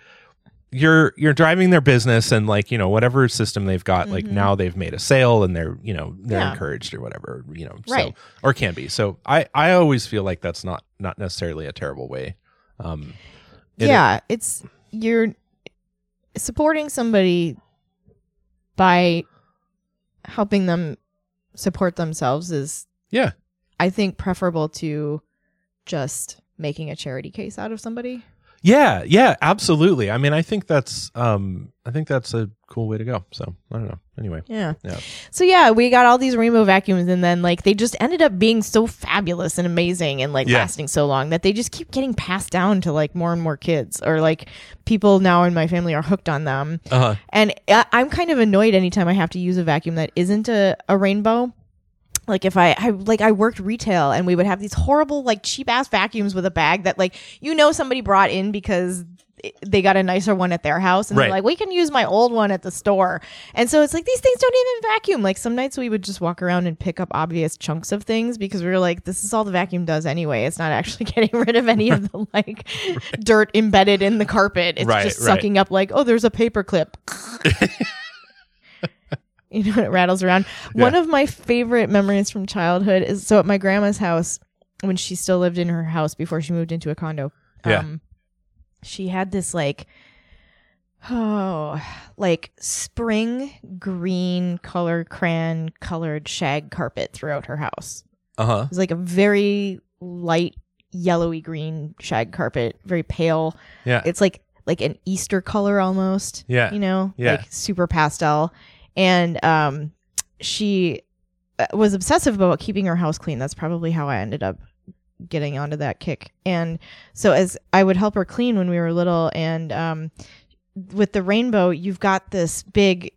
you're you're driving their business and like you know whatever system they've got like Mhm. now they've made a sale and they're you know they're Yeah. encouraged or whatever you know Right. so or can be so i i always feel like that's not not necessarily a terrible way um it- yeah, it's you're supporting somebody by helping them support themselves is yeah I think preferable to just making a charity case out of somebody. Yeah, yeah, absolutely. I mean, I think that's um I think that's a cool way to go. So, I don't know. Anyway. Yeah. Yeah. So yeah, we got all these rainbow vacuums and then like they just ended up being so fabulous and amazing and like Yeah. lasting so long that they just keep getting passed down to like more and more kids or like people now in my family are hooked on them. Uh-huh. And I- I'm kind of annoyed anytime I have to use a vacuum that isn't a, a rainbow. Like if I, I like I worked retail and we would have these horrible like cheap ass vacuums with a bag that like you know somebody brought in because they got a nicer one at their house and Right. they're like we can use my old one at the store. And so it's like these things don't even vacuum. Like some nights we would just walk around and pick up obvious chunks of things because we were like this is all the vacuum does anyway. It's not actually getting rid of any of the like dirt embedded in the carpet. It's Right, just right. sucking up like oh there's a paper clip. you know, it rattles around. One of my favorite memories from childhood is so at my grandma's house when she still lived in her house before she moved into a condo. Yeah. Um, she had this like oh like spring green color crayon colored shag carpet throughout her house. Uh-huh. It was like a very light yellowy green shag carpet, very pale. Yeah. It's like like an Easter color almost Yeah. you know, Yeah. like super pastel. And um, she uh, was obsessive about keeping her house clean. That's probably how I ended up getting onto that kick. And so as I would help her clean when we were little, and um, with the rainbow, you've got this big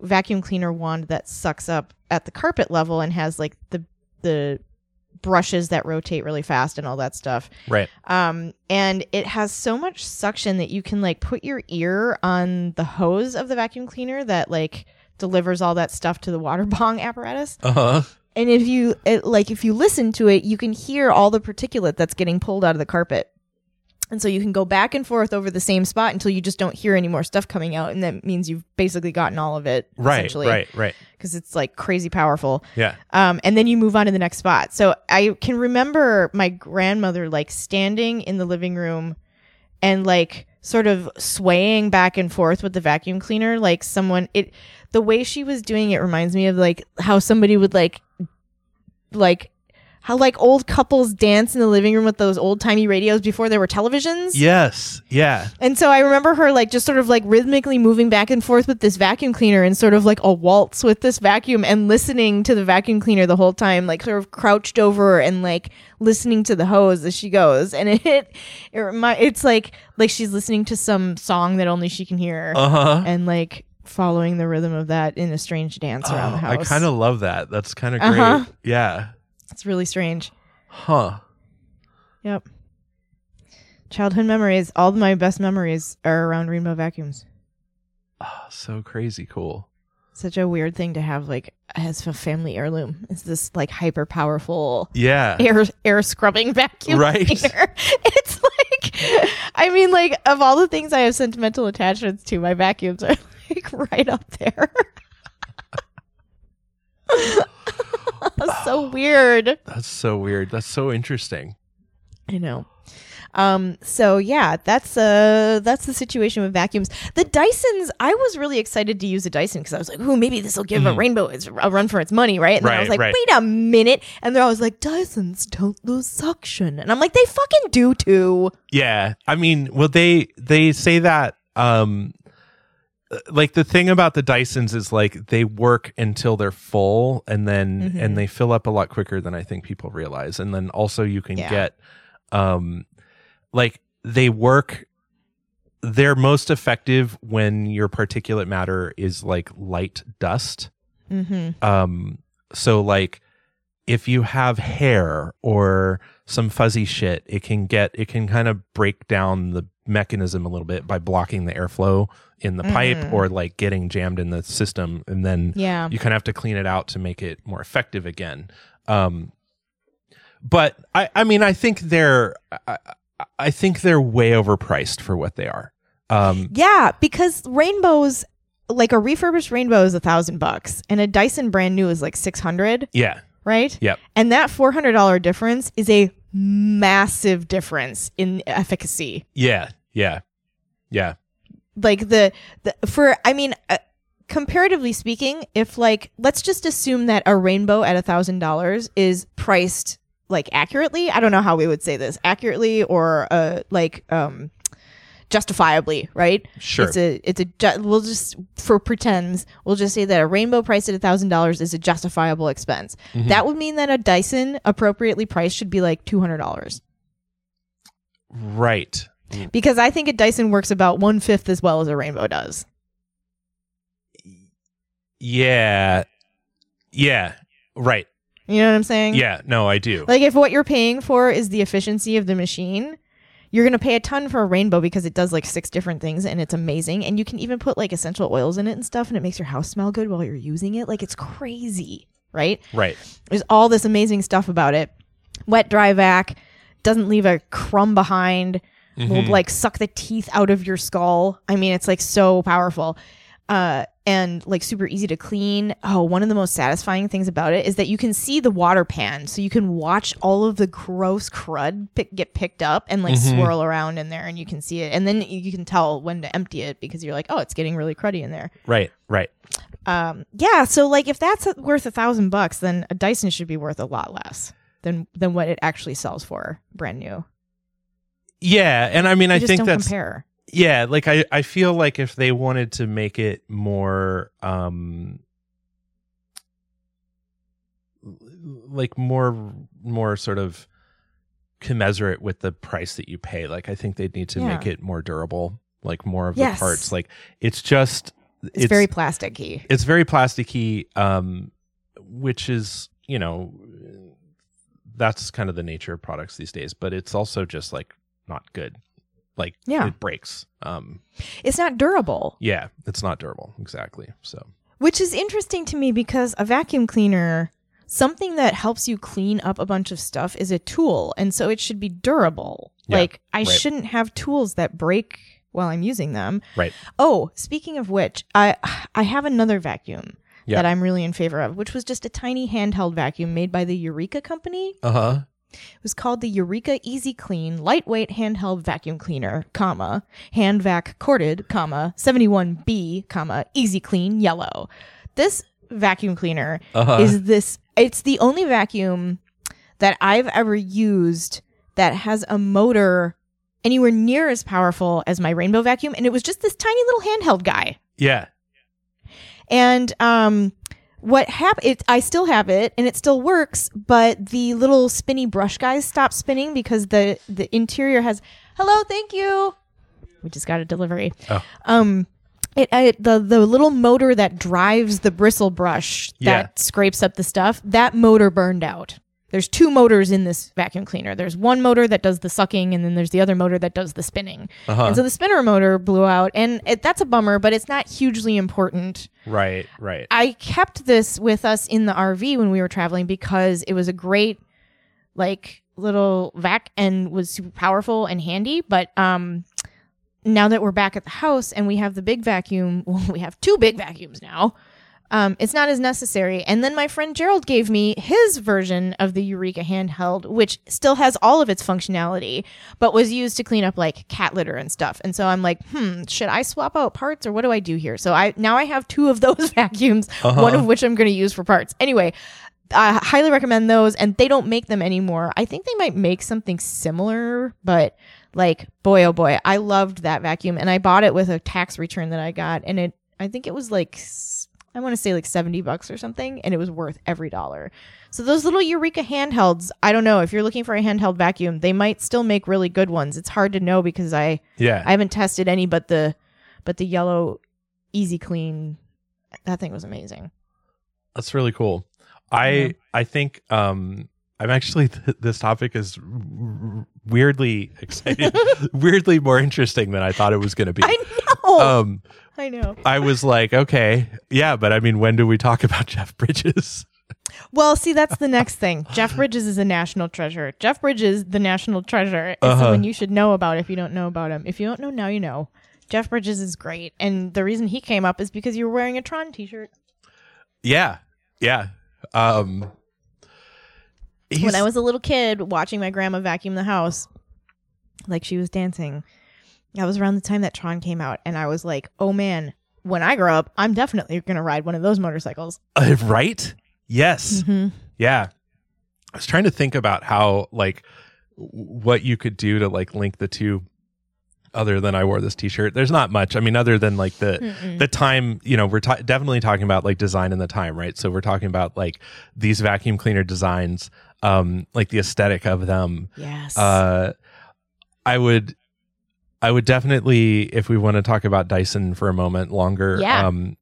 vacuum cleaner wand that sucks up at the carpet level and has like the the brushes that rotate really fast and all that stuff Right. um and it has so much suction that you can like put your ear on the hose of the vacuum cleaner that like delivers all that stuff to the water bong apparatus Uh-huh. and if you it, like if you listen to it you can hear all the particulate that's getting pulled out of the carpet And so you can go back and forth over the same spot until you just don't hear any more stuff coming out. And that means you've basically gotten all of it. Right, essentially, right, right. Because it's like crazy powerful. Yeah. Um, and then you move on to the next spot. So I can remember my grandmother like standing in the living room and like sort of swaying back and forth with the vacuum cleaner. Like someone, it, the way she was doing it reminds me of like how somebody would like, like, how like old couples dance in the living room with those old timey radios before there were televisions. Yes. Yeah. And so I remember her like just sort of like rhythmically moving back and forth with this vacuum cleaner and sort of like a waltz with this vacuum and listening to the vacuum cleaner the whole time, like sort of crouched over and like listening to the hose as she goes. And it it remi- it's like like she's listening to some song that only she can hear Uh huh. and like following the rhythm of that in a strange dance around the house. I kind of love that. That's kind of great. Uh-huh. Yeah. it's really strange. Huh. Yep. Childhood memories. All of my best memories are around rainbow vacuums. Oh, so crazy cool. such a weird thing to have like as a family heirloom. It's this like hyper powerful Yeah. air air scrubbing vacuum Right. cleaner. It's like I mean like of all the things I have sentimental attachments to, my vacuums are like right up there. so weird. That's so weird. That's so interesting. I know. Um, so yeah, that's uh that's the situation with vacuums. The Dysons, I was really excited to use a Dyson because I was like, "Ooh, maybe this will give a rainbow a run for its money, right?" And then I was like, right. "Wait a minute!" And they're always like, "Dysons don't lose suction," and I'm like, "They fucking do too." Yeah. I mean, well they they say that um like the thing about the Dysons is like they work until they're full and then Mhm. and they fill up a lot quicker than I think people realize. And then also you can Yeah. get um like they work they're most effective when your particulate matter is like light dust. Mm-hmm. um so like if you have hair or some fuzzy shit it can get it can kind of break down the mechanism a little bit by blocking the airflow in the pipe Mhm. or like getting jammed in the system and then Yeah. you kind of have to clean it out to make it more effective again um but i i mean i think they're i, I- I think they're way overpriced for what they are um Yeah, because rainbows, like a refurbished rainbow, is a thousand bucks, and a Dyson brand new is like six hundred. yeah right? Yep. And that four hundred dollar difference is a massive difference in efficacy. yeah yeah yeah Like the, the for I mean, uh, comparatively speaking, if like let's just assume that a rainbow at a thousand dollars is priced like accurately. I don't know how we would say this accurately or uh like um justifiably, right? Sure. It's a it's a ju- we'll just for pretends we'll just say that a rainbow priced at a thousand dollars is a justifiable expense. Mm-hmm. That would mean that a Dyson appropriately priced should be like two hundred dollars right because I think a Dyson works about one fifth as well as a rainbow does. Yeah. Yeah. Right. You know what I'm saying? Yeah. No, I do. Like if what you're paying for is the efficiency of the machine, you're gonna pay a ton for a rainbow because it does like six different things and it's amazing. And you can even put like essential oils in it and stuff, and it makes your house smell good while you're using it. Like it's crazy, right? right. There's all this amazing stuff about it. Wet dry vac doesn't leave a crumb behind. Will Mhm. like suck the teeth out of your skull. I mean, it's like so powerful. Uh, and like super easy to clean. Oh, one of the most satisfying things about it is that you can see the water pan, so you can watch all of the gross crud pick, get picked up and like Mhm. swirl around in there, and you can see it, and then you can tell when to empty it because you're like, oh, it's getting really cruddy in there. Right. Right. Um, yeah, so like if that's worth a thousand bucks, then a Dyson should be worth a lot less than than what it actually sells for brand new. Yeah, and I mean, You I think that's compare. Yeah. Like I, I feel like if they wanted to make it more, um, like more, more sort of commensurate with the price that you pay. Like I think they'd need to Yeah. make it more durable, like more of Yes. the parts. Like it's just It's, very plasticky. it's very plasticky um which is you know that's kind of the nature of products these days but it's also just like not good like Yeah. it breaks um It's not durable, yeah it's not durable exactly so which is interesting to me because a vacuum cleaner, something that helps you clean up a bunch of stuff, is a tool, and so it should be durable. Yeah, like I right. shouldn't have tools that break while I'm using them. Right. Oh, speaking of which, I I have another vacuum Yeah. that I'm really in favor of, which was just a tiny handheld vacuum made by the Eureka company. Uh huh. It was called the Eureka Easy Clean Lightweight Handheld Vacuum Cleaner, comma, hand vac corded, comma, 71B, comma, Easy Clean Yellow. This vacuum cleaner Uh-huh. is this it's the only vacuum that I've ever used that has a motor anywhere near as powerful as my rainbow vacuum and it was just this tiny little handheld guy. Yeah. And um what happened it I still have it and it still works, but the little spinny brush guys stopped spinning because the the interior has hello, thank you. We just got a delivery. Oh. Um it, it the the little motor that drives the bristle brush Yeah. that scrapes up the stuff, that motor burned out. There's two motors in this vacuum cleaner. There's one motor that does the sucking, and then there's the other motor that does the spinning. Uh-huh. And so the spinner motor blew out, and it, that's a bummer, but it's not hugely important. Right. Right. I kept this with us in the RV when we were traveling because it was a great, like, little vac and was super powerful and handy. But um, now that we're back at the house and we have the big vacuum, well, we have two big vacuums now. Um, it's not as necessary. And then my friend Gerald gave me his version of the Eureka handheld, which still has all of its functionality, but was used to clean up like cat litter and stuff. And so I'm like, hmm, should I swap out parts or what do I do here? So I now I have two of those vacuums, Uh-huh. one of which I'm going to use for parts. Anyway, I highly recommend those, and they don't make them anymore. I think they might make something similar, but like, boy, oh boy, I loved that vacuum, and I bought it with a tax return that I got, and it, I think it was like, I want to say like seventy bucks or something, and it was worth every dollar. So those little Eureka handhelds, I don't know if you're looking for a handheld vacuum, they might still make really good ones. It's hard to know because I Yeah. I haven't tested any, but the but the yellow Easy Clean, that thing was amazing. That's really cool. I Yeah. I think um I'm actually th- this topic is weirdly exciting, weirdly more interesting than I thought it was going to be. I know. Um I know. I was like, okay, yeah, but I mean, when do we talk about Jeff Bridges? Well, see, that's the next thing. Jeff Bridges is a national treasure. Jeff Bridges, the national treasure, is Uh-huh. someone you should know about if you don't know about him. If you don't know now, you know. Jeff Bridges is great, and the reason he came up is because you were wearing a Tron T-shirt. Yeah, yeah. Um, he's, when I was a little kid watching my grandma vacuum the house, like she was dancing. That was around the time that Tron came out, and I was like, "Oh man, when I grow up, I'm definitely gonna ride one of those motorcycles." uh, right. Yes. Mm-hmm. Yeah. I was trying to think about how like what you could do to like link the two other than I wore this t-shirt. There's not much. I mean other than like the Mm-mm. the time, you know, we're ta- definitely talking about like design and the time, right? So we're talking about like these vacuum cleaner designs um like the aesthetic of them. Yes. Uh I would I would definitely if we want to talk about Dyson for a moment longer Yeah. um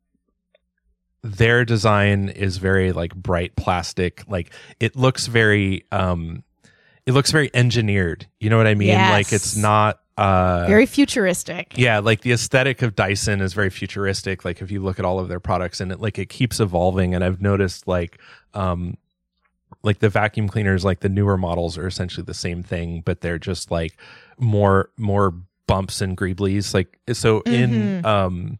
their design is very like bright plastic like it looks very um it looks very engineered you know what i mean Yes. like it's not uh Very futuristic. yeah like the aesthetic of dyson is very futuristic like if you look at all of their products and it like it keeps evolving and i've noticed like um like the vacuum cleaners like the newer models are essentially the same thing but they're just like more more bumps and greeblies like so in Mhm. um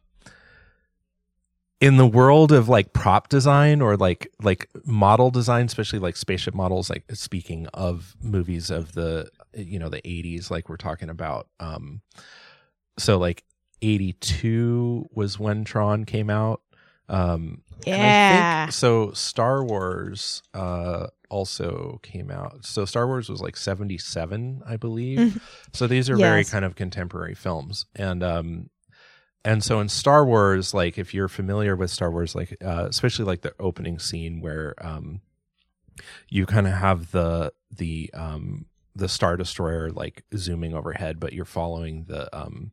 in the world of like prop design or like like model design especially like spaceship models like speaking of movies of the you know the 80s like we're talking about um so like 82 was when tron came out um Yeah. think- so Star Wars uh also came out. So Star Wars was like 77, I believe. Mhm. So these are very kind of contemporary films. And um and so in Star Wars, like if you're familiar with Star Wars, like uh especially like the opening scene where um you kind of have the the um the Star Destroyer like zooming overhead, but you're following the um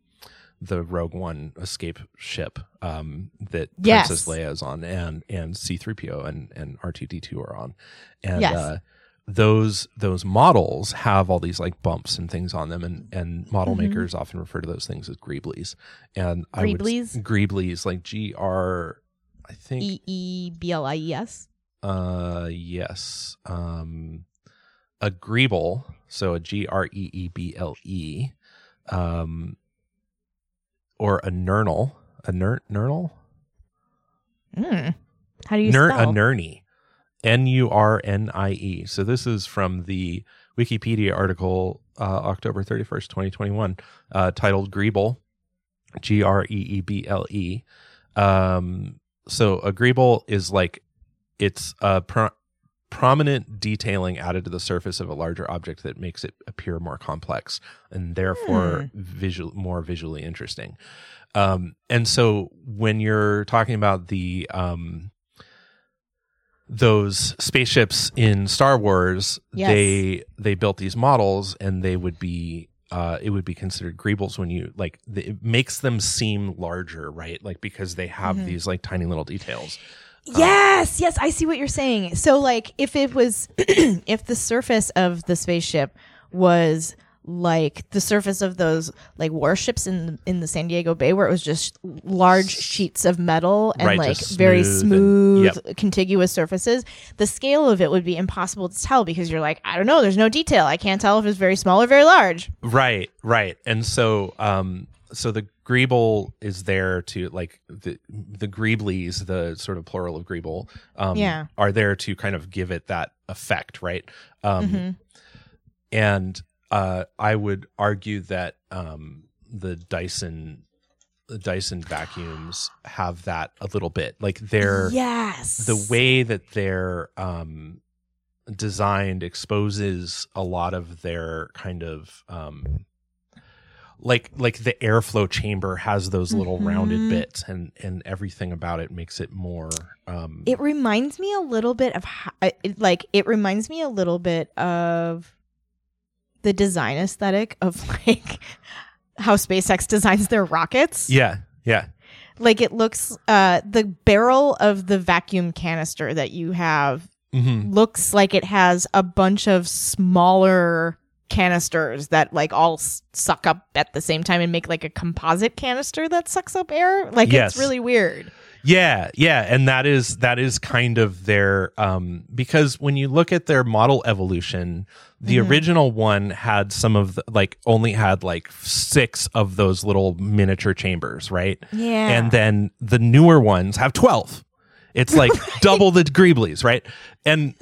the Rogue One escape ship um, that Yes. Princess Leia is on, and and C three PO and and R two D two are on, and Yes. uh, those those models have all these like bumps and things on them, and and model Mhm. makers often refer to those things as greeblies, and I would Greeblies? greeblies like G R, I think E E B L I E S. uh yes um a greeble, so a G R E E B L E, um, or a nurnal, a ner- nurnal, Mm. How do you Ner- a spell? nurney, N U R N I E. So this is from the Wikipedia article, uh, October thirty first, twenty twenty one, uh, titled Greeble, G R E E B L E. Um, so a greeble is like it's a pro- prominent detailing added to the surface of a larger object that makes it appear more complex and therefore visual more visually interesting. Um, and so when you're talking about the um, those spaceships in Star Wars, Yes. they they built these models and they would be uh, it would be considered greebles when you like the, it makes them seem larger, right? Like because they have Mhm. these like tiny little details. Yes, yes, I see what you're saying. So like if it was if the surface of the spaceship was like the surface of those like warships in in the San Diego Bay where it was just large sheets of metal and Right, like just very smooth and- smooth contiguous surfaces the scale of it would be impossible to tell because you're like I don't know there's no detail I can't tell if it's very small or very large Right, right. And so um so the greeble is there to like the the greeblies, the sort of plural of greeble, um Yeah. are there to kind of give it that effect, right? Um Mhm. and uh I would argue that um the Dyson the Dyson vacuums have that a little bit. Like they're yes the way that they're um, designed exposes a lot of their kind of um, like like the airflow chamber has those little rounded Mhm. bits and and everything about it makes it more um It reminds me a little bit of how, like it reminds me a little bit of the design aesthetic of like how SpaceX designs their rockets. yeah yeah Like it looks uh the barrel of the vacuum canister that you have hmm looks like it has a bunch of smaller canisters that like all suck up at the same time and make like a composite canister that sucks up air. Like Yes. it's really weird. Yeah, yeah, and that is that is kind of their um because when you look at their model evolution, the Mhm. original one had some of the, like only had like 6 of those little miniature chambers, right? Yeah. And then the newer ones have 12. It's like double the Greeblies, right? And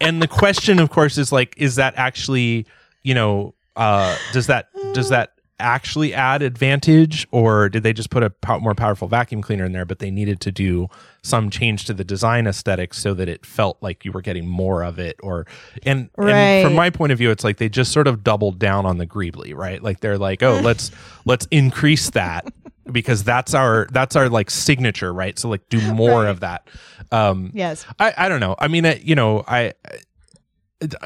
and the question of course is like is that actually, you know, uh does that does that actually add advantage or did they just put a pow- more powerful vacuum cleaner in there but they needed to do some change to the design aesthetic so that it felt like you were getting more of it or and, and from my point of view it's like they just sort of doubled down on the greebly right? Like they're like oh let's let's increase that because that's our that's our like signature right? So like do more of that. Um yes. I, I don't know. I mean, uh, you know, I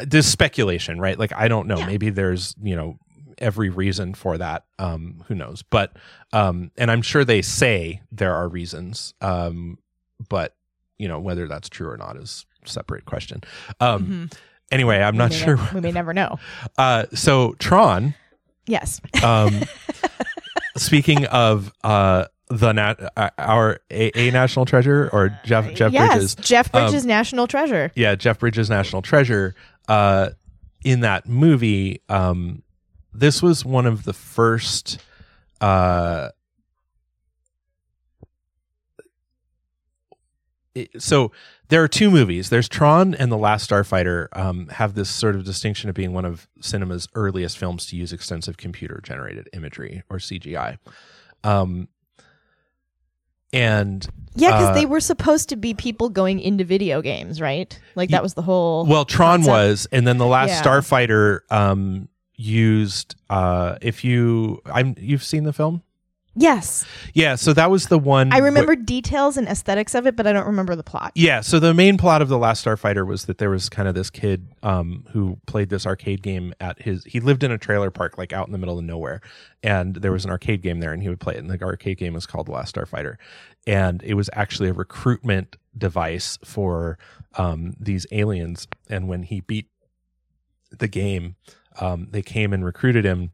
this speculation, right? Like, I don't know. Yeah. Maybe there's, you know, every reason for that. Um, who knows? But, um, and I'm sure they say there are reasons. Um, but you know, whether that's true or not is a separate question. Um, Mhm. anyway, I'm We not sure. ne- we may never know. Uh, so Tron. Yes. Um, speaking of uh, the nat- uh, our a-, a national treasure or Jeff Jeff yes. Bridges. Jeff Um, Bridges National Treasure. yeah, Jeff Bridges National Treasure. Uh, in that movie, um, this was one of the first. Uh, it- so there are two movies. There's Tron and The Last Starfighter. Um, have this sort of distinction of being one of cinema's earliest films to use extensive computer generated imagery or CGI. Um, and Yeah, because uh, they were supposed to be people going into video games, right? Like that was the whole. Well, Tron concept. was, and then the last Yeah. Starfighter um, used. Uh, if you, I'm, you've seen the film, yes, yeah. So that was the one. I wh- remember details and aesthetics of it, but I don't remember the plot. yeah. So the main plot of the last Starfighter was that there was kind of this kid um, who played this arcade game at his. He lived in a trailer park, like out in the middle of nowhere, and there was an arcade game there, and he would play it. And the arcade game was called The Last Starfighter, and it was actually a recruitment device for um, these aliens. And when he beat the game, um, they came and recruited him.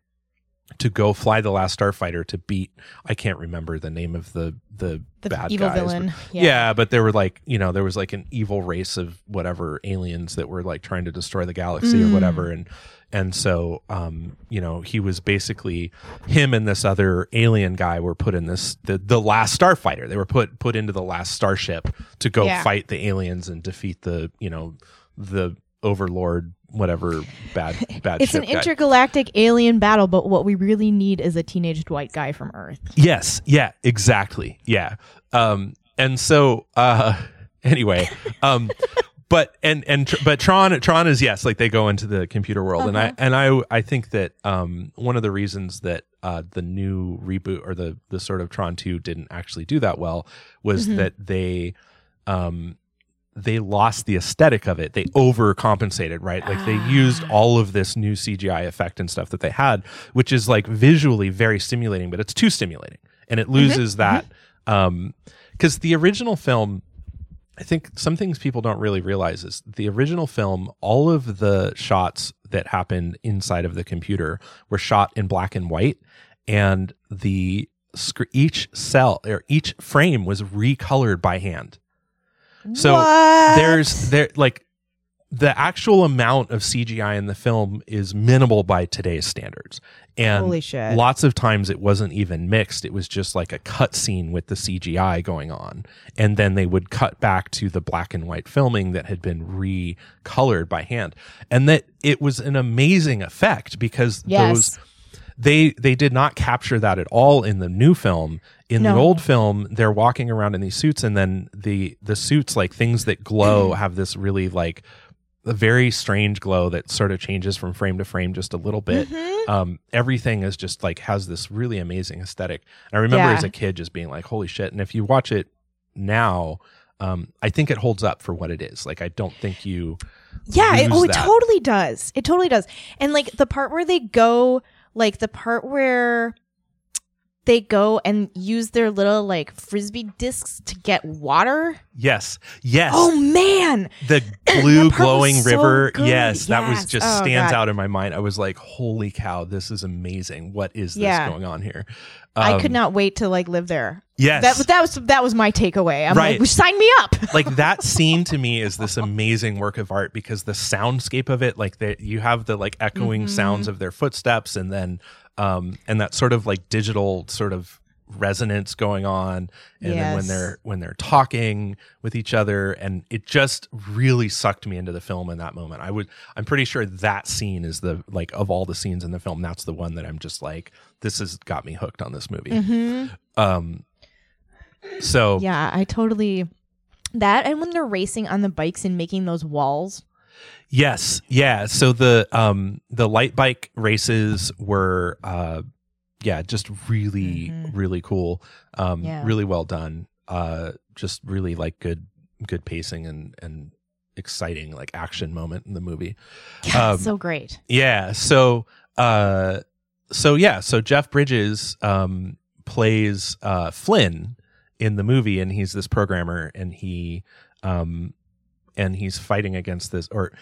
To go fly the last starfighter to beat I can't remember the name of the the, The bad evil guys, but- villain. yeah. but there were like you know there was like an evil race of whatever aliens that were like trying to destroy the galaxy Mm. or whatever and and so um you know he was basically him and this other alien guy were put in this the the last starfighter they were put put into the last starship to go Yeah. fight the aliens and defeat the you know the overlord whatever bad bad It's an guy. intergalactic alien battle, but what we really need is a teenage white guy from Earth. Yes. Yeah. Exactly. Yeah. Um. And so. Uh. Anyway. Um. But and and tr- but Tron Tron is yes like they go into the computer world and I Uh-huh. and I I think that um one of the reasons that uh the new reboot or the the sort of Tron 2 didn't actually do that well was Mhm. that they um they lost the aesthetic of it. They overcompensated, right? Like they used Ah. all of this new CGI effect and stuff that they had, which is like visually very stimulating, but it's too stimulating and it loses that. Um, cause the original film, I think some things people don't really realize is the original film, all of the shots that happened inside of the computer were shot in black and white and the each cell or each frame was recolored by hand. So What? there's there like the actual amount of CGI in the film is minimal by today's standards. And Holy shit. lots of times it wasn't even mixed. It was just like a cut scene with the CGI going on. And then they would cut back to the black and white filming that had been recolored by hand. And that it was an amazing effect because Yes. those they they did not capture that at all in the new film in the old film they're walking around in these suits and then the the suits like things that glow have this really like a very strange glow that sort of changes from frame to frame just a little bit Mhm. um everything is just like has this really amazing aesthetic and i remember Yeah. as a kid just being like holy shit and if you watch it now um i think it holds up for what it is like i don't think you Yeah, it, oh, it totally does. It totally does. And like the part where they go, like the part where they go and use their little like frisbee discs to get water. yes yes Oh man, the blue That part was glowing so river good. yes that was just Oh, stands God. out in my mind i was like holy cow this is amazing what is this Yeah. going on here I Um, could not wait to like live there. yes That that was that was my takeaway. I'm Right. like, sign me up. like that scene to me is this amazing work of art because the soundscape of it like that you have the like echoing Mhm. sounds of their footsteps and then um and that sort of like digital sort of resonance going on and then when they're when they're talking with each other and it just really sucked me into the film in that moment i would i'm pretty sure that scene is the like of all the scenes in the film that's the one that i'm just like this has got me hooked on this movie Mhm. um so Yeah, I totally that and when they're racing on the bikes and making those walls. Yes, yeah. So the um the light bike races were uh yeah, just really Mhm. really cool. Um Yeah. really well done. Uh just really like good good pacing and and exciting like action moment in the movie. Yeah, Um, so great. Yeah. So uh so yeah, so Jeff Bridges um plays uh Flynn in the movie and he's this programmer and he um and he's fighting against this or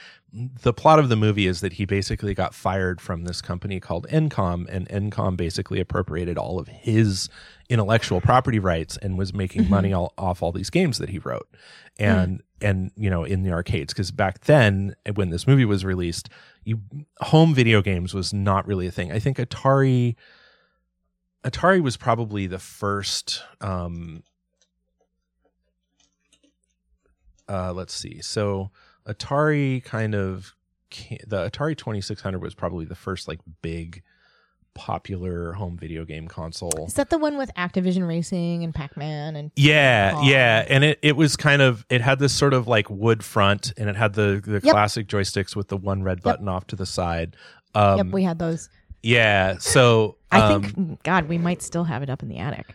the plot of the movie is that he basically got fired from this company called Encom and Encom basically appropriated all of his intellectual property rights and was making Mhm. money all, off all these games that he wrote. And and you know in the arcades because back then when this movie was released you home video games was not really a thing. I think atari atari was probably the first um uh let's see so atari kind of the atari 2600 was probably the first like big popular home video game console Is that the one with Activision Racing and Pac-Man and yeah, yeah, and it, it was kind of it had this sort of like wood front, and it had the the Yep. classic joysticks with the one red button off to the side. Um, Yep, we had those. yeah, so I um, think God, we might still have it up in the attic.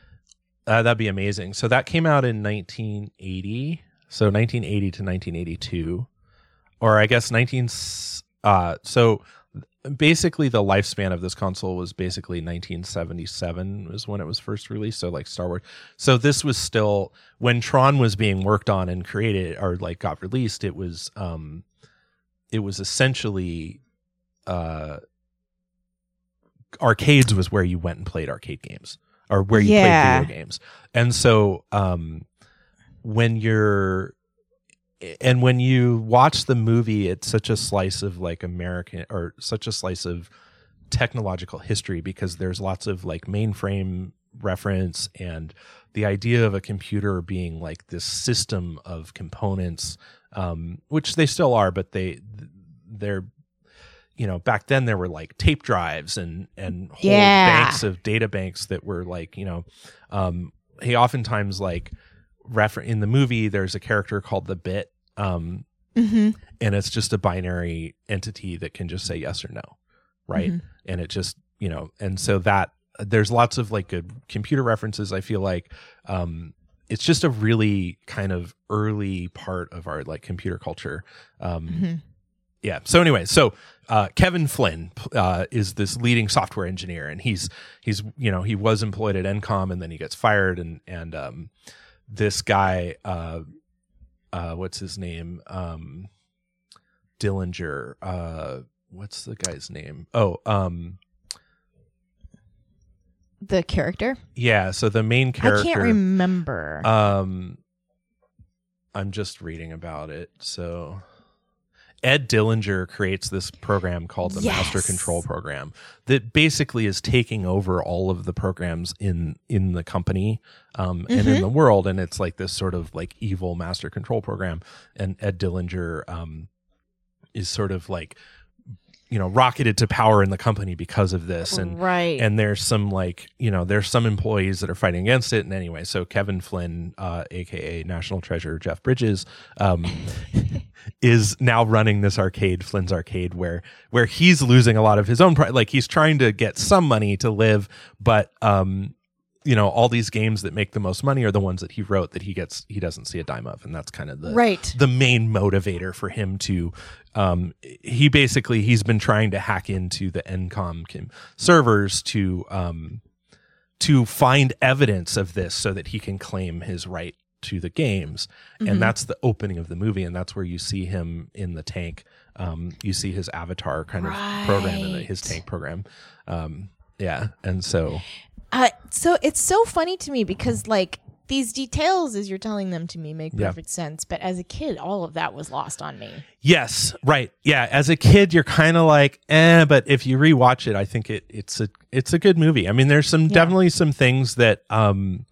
uh, that'd be amazing. So that came out in 1980, so 1980 to 1982, or I guess 19. Uh, so basically, the lifespan of this console was basically 1977 was when it was first released. So like Star Wars. So this was still when Tron was being worked on and created or like got released. It was um, it was essentially uh arcades was where you went and played arcade games or where you Yeah. played video games. And so um when you're and when you watch the movie it's such a slice of like American or such a slice of technological history because there's lots of like mainframe reference and the idea of a computer being like this system of components um which they still are but they they're you know back then there were like tape drives and and whole Yeah. banks of data banks that were like you know um he oftentimes like refer in the movie there's a character called the bit um hmm and it's just a binary entity that can just say yes or no right Mhm. and it just you know and so that there's lots of like good computer references i feel like um it's just a really kind of early part of our like computer culture um Mhm. yeah so anyway so uh, kevin flynn uh, is this leading software engineer and he's he's you know he was employed at encom and then he gets fired and and um, this guy uh, uh, what's his name um, dillinger uh, what's the guy's name oh um The character. yeah so the main character I can't remember. um, I'm just reading about it. So, Ed Dillinger creates this program called the Master Control Program that basically is taking over all of the programs in in the company um, and in Mhm. the world, and it's like this sort of like evil master control program. And Ed Dillinger um, is sort of like you know rocketed to power in the company because of this, and right. and there's some like you know there's some employees that are fighting against it and anyway so kevin flynn uh, aka national treasure jeff bridges um, is now running this arcade flynn's arcade where where he's losing a lot of his own pri- like he's trying to get some money to live but um you know all these games that make the most money are the ones that he wrote that he gets he doesn't see a dime of. And that's kind of the right. the main motivator for him to um he basically he's been trying to hack into the encom com- servers to um to find evidence of this so that he can claim his right to the games. Mhm. and that's the opening of the movie. And that's where you see him in the tank. Um you see his avatar kind of program in the, his tank program. Um yeah. And so Uh, so it's so funny to me because like these details as you're telling them to me make Yeah. perfect sense but as a kid all of that was lost on me Yes, right. Yeah, as a kid, you're kind of like, eh, but if you rewatch it, I think it it's a it's a good movie. I mean, there's some definitely some things that um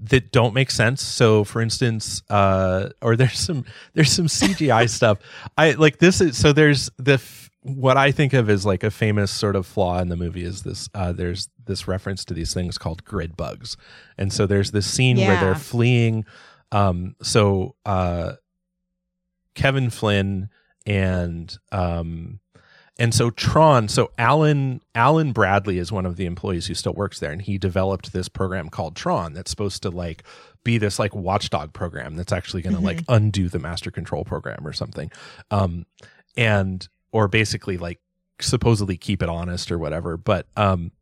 that don't make sense. So, for instance, uh, or there's some there's some CGI stuff. I like this is so there's the f- what I think of as like a famous sort of flaw in the movie is this. Uh, there's this reference to these things called grid bugs, and so there's this scene where they're fleeing. Um, so uh, Kevin Flynn and um and so Tron, so Alan Alan Bradley is one of the employees who still works there, and he developed this program called Tron that's supposed to like be this like watchdog program that's actually going to like undo the master control program or something, um, and or basically like supposedly keep it honest or whatever. But um,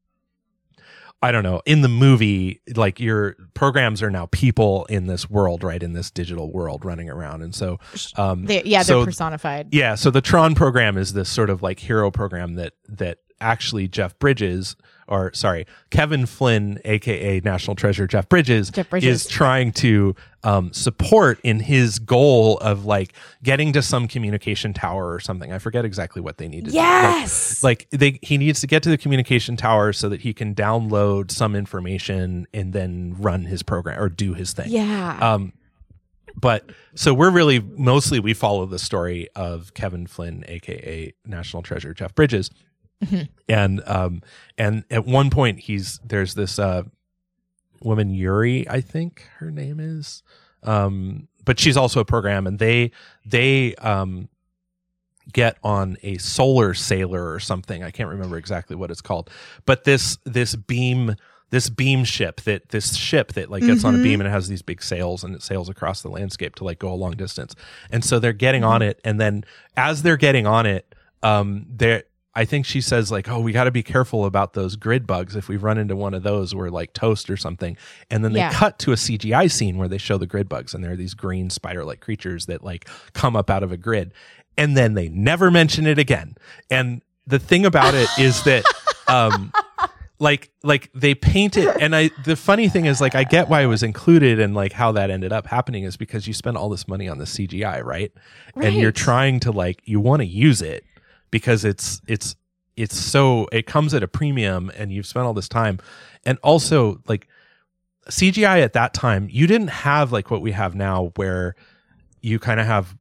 I don't know. In the movie, like your programs are now people in this world, right? In this digital world running around, and so um, they, yeah so- they're personified yeah, so the Tron program is this sort of like hero program that that actually Jeff Bridges or sorry, Kevin Flynn aka National Treasure Jeff Bridges, Jeff Bridges. is trying to um, support in his goal of like getting to some communication tower or something. I forget exactly what they need to do. Like- yes like they he needs to get to the communication tower so that he can download some information and then run his program or do his thing. yeah Um, but so we're really mostly we follow the story of Kevin Flynn, aka National Treasure Jeff Bridges, and um, and at one point he's there's this uh woman Yori, I think her name is, um, but she's also a program, and they they um get on a solar sailor or something. I can't remember exactly what it's called, but this this beam this beam ship that this ship that like gets on a Mhm. beam and it has these big sails and it sails across the landscape to like go a long distance. And so they're getting on it and then as they're getting on it, um they're I think she says like, "Oh, we got to be careful about those grid bugs. If we run into one of those, we're like toast or something." And then they Yeah. cut to a CGI scene where they show the grid bugs, and there are these green spider-like creatures that like come up out of a grid, and then they never mention it again. And the thing about it is that um, like like they paint it and i the funny thing is like i get why it was included and like how that ended up happening is because you spend all this money on the cgi right, and you're trying to like you want to use it because it's it's it's so it comes at a premium and you've spent all this time. And also like cgi at that time you didn't have like what we have now where you kind of have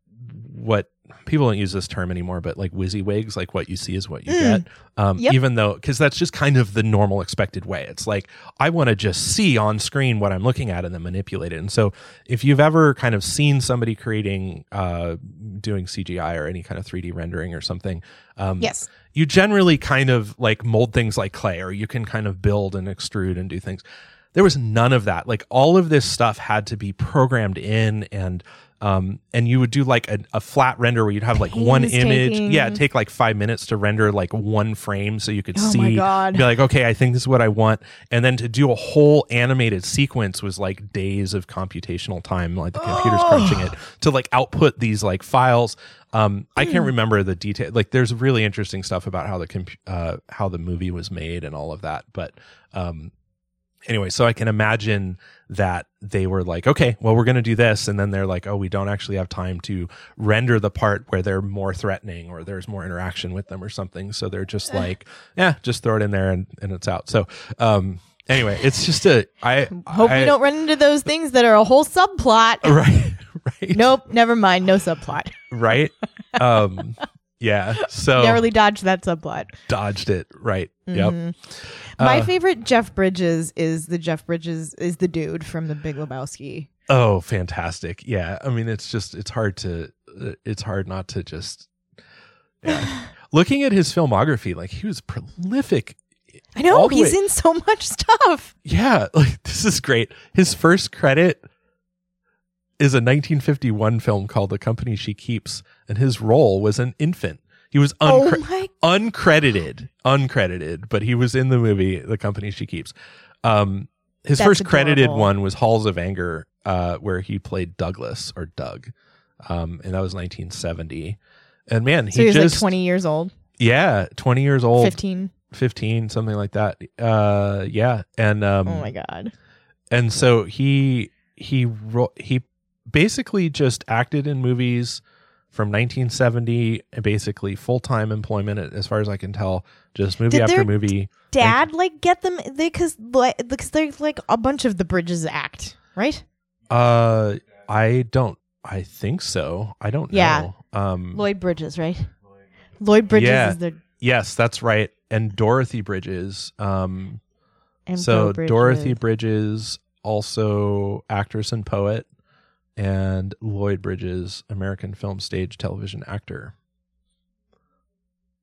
what people don't use this term anymore but like WYSIWYGs like what you see is what you Mm. get um, Yep. even though because that's just kind of the normal expected way it's like i want to just see on screen what i'm looking at and then manipulate it and so if you've ever kind of seen somebody creating uh, doing cgi or any kind of 3d rendering or something um, Yes. you generally kind of like mold things like clay or you can kind of build and extrude and do things there was none of that like all of this stuff had to be programmed in and um and you would do like a, a flat render where you'd have like one image. Yeah take like five minutes to render like one frame so you could Oh see. My God. be like okay i think this is what i want. And then to do a whole animated sequence was like days of computational time like the computer's Oh. crunching it to like output these like files. Um i can't remember the detail like there's really interesting stuff about how the comp- uh how the movie was made and all of that but um anyway so i can imagine that they were like okay well we're going to do this and then they're like oh we don't actually have time to render the part where they're more threatening or there's more interaction with them or something so they're just like yeah just throw it in there and, and it's out so um anyway it's just a i Hope I, we don't run into those things that are a whole subplot. right right nope, never mind. No subplot. right um yeah so Narrowly dodged that subplot. dodged it right yep Mhm. My Uh, favorite Jeff Bridges is the Jeff Bridges is the dude from the Big Lebowski. Oh, fantastic! Yeah, I mean, it's just it's hard to uh, it's hard not to just yeah. Looking at his filmography, like he was prolific. I know he's way- in so much stuff. Yeah, like this is great. His first credit is a 1951 film called The Company She Keeps, and his role was an infant. He was uncre- oh uncredited, uncredited, but he was in the movie The Company She Keeps. Um, his That's first credited one was Halls of Anger, uh, where he played Douglas or Doug, um, and that was 1970. And man, So he he was just like twenty years old, yeah, 20 years old, 15. 15, something like that. Uh, yeah, and um, oh my god! and so he he he basically just acted in movies from 1970 basically full-time employment as far as i can tell just movie Did after movie Dad like get them because because they're like a bunch of the Bridges act, right? uh i don't i think so i don't Yeah. know um Lloyd Bridges, right? Lloyd Bridges Yeah. is the yes that's right and dorothy bridges um and so Bridges. dorothy bridges also actress and poet and lloyd bridges american film stage television actor.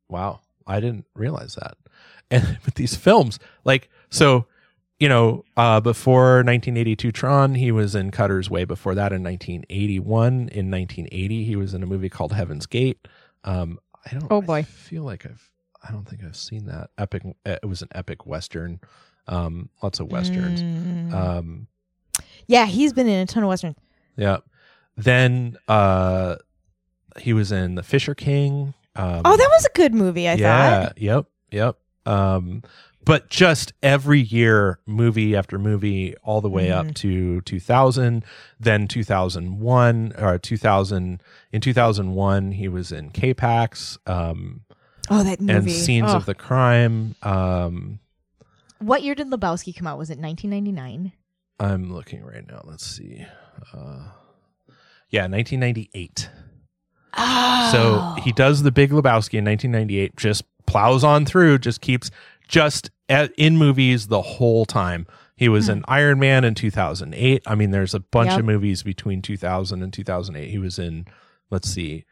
Wow i didn't realize that. And with these films like so you know uh before 1982 tron he was in cutter's way. Before that in 1981 in 1980 he was in a movie called heaven's gate. Um i don't Oh, I boy. feel like i've i don't think i've seen that. Epic it was an epic western. Um lots of westerns. Mm. um yeah, he's been in a ton of westerns. Yeah then uh he was in the fisher king um Oh, that was a good movie. I yeah thought. yep yep um but just every year movie after movie all the way up Mhm. to 2000 then 2001 or 2000 in 2001 he was in k-pax um Oh, that movie. and scenes Oh. of the crime um What year did Lebowski come out? Was it 1999? I'm looking right now let's see uh yeah 1998 Oh. So he does the Big Lebowski in 1998, just plows on through, just keeps just at, in movies the whole time. He was in Iron Man in 2008. I mean, there's a bunch Yep. of movies between 2000 and 2008. He was in, let's see,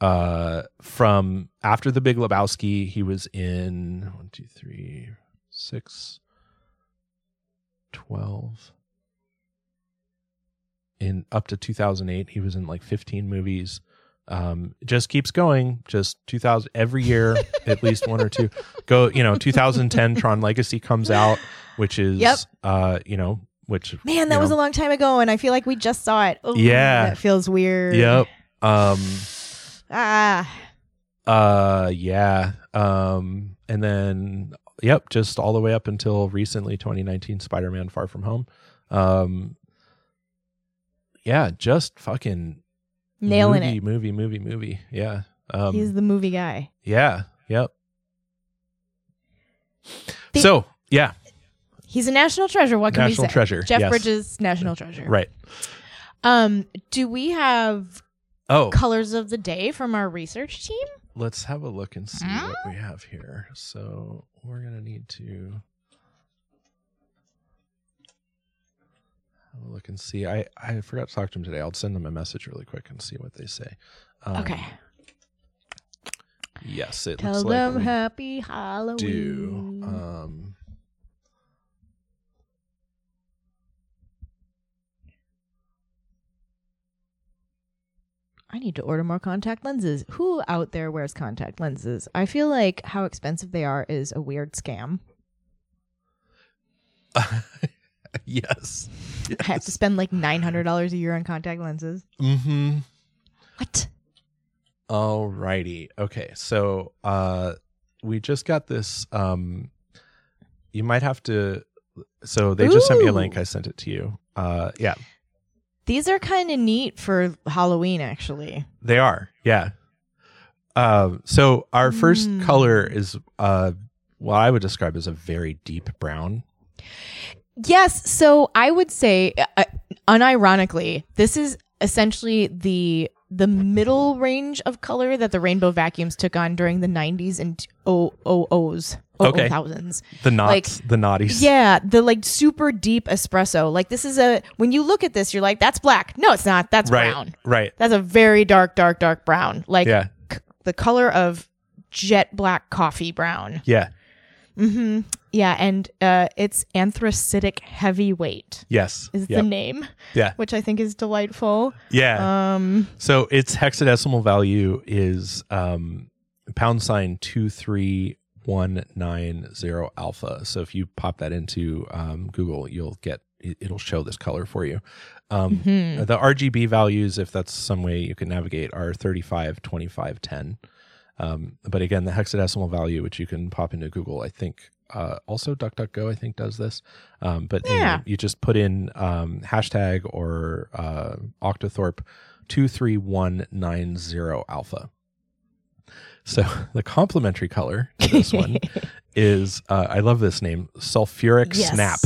uh, from after the Big Lebowski, he was in one, two, three, six, 12. In up to 2008, he was in like 15 movies um just keeps going just 2000 every year at least one or two go you know 2010 tron legacy comes out which is Yep. uh you know which Man, that was know, a long time ago, and I feel like we just saw it. Ooh, Yeah. that feels weird. yep um Ah, uh yeah um and then yep, just all the way up until recently 2019 Spider-Man Far From Home. Um yeah, just fucking Nailing movie, it. movie, movie, movie. Yeah. Um He's the movie guy. yeah, yep. The- so, yeah, He's a national treasure. What can National we say? treasure, Jeff yes. Bridges, national treasure. right. Um, do we have Oh, colors of the day from our research team? let's have a look and see what we have here. So, we're going to need to a look and see. I I forgot to talk to them today. I'll send them a message really quick and see what they say. Um, Okay. Yes, it Tell looks like them we happy Halloween. do. Um, I need to order more contact lenses. Who out there wears contact lenses? I feel like how expensive they are is a weird scam. yes. I have to spend like nine hundred dollars a year on contact lenses. Mm-hmm. What? Alrighty. Okay. So uh we just got this um you might have to so they just sent me a link. I sent it to you. Uh yeah, These are kind of neat for Halloween, actually. they are. Yeah. Um so our first Mm. color is uh what I would describe as a very deep brown. Yes. So I would say, uh, unironically, this is essentially the the middle range of color that the rainbow vacuums took on during the 90s and oh oh ohs oh Okay. thousands. The knots, the naughties. Yeah, the like super deep espresso. Like this is a when you look at this, you're like, that's black. No, it's not. That's Right. brown. Right. That's a very dark, dark, dark brown. Like Yeah. c- the color of jet black coffee brown. Yeah. Hmm Yeah, and uh, it's anthracitic heavyweight Yes. is Yep. the name, Yeah. which I think is delightful. Yeah. Um, So its hexadecimal value is um, pound sign two three one nine zero alpha. So if you pop that into um, Google, you'll get it- it'll show this color for you. Um, mhm. The RGB values, if that's some way you can navigate, are 35, 25, 10. Um, but again, the hexadecimal value, which you can pop into Google, I think uh, also DuckDuckGo, I think does this. Um, but anyway, you just put in um, hashtag or uh, Octothorpe 23190 alpha. So the complementary color to this one is, uh, I love this name, sulfuric Yes. snap.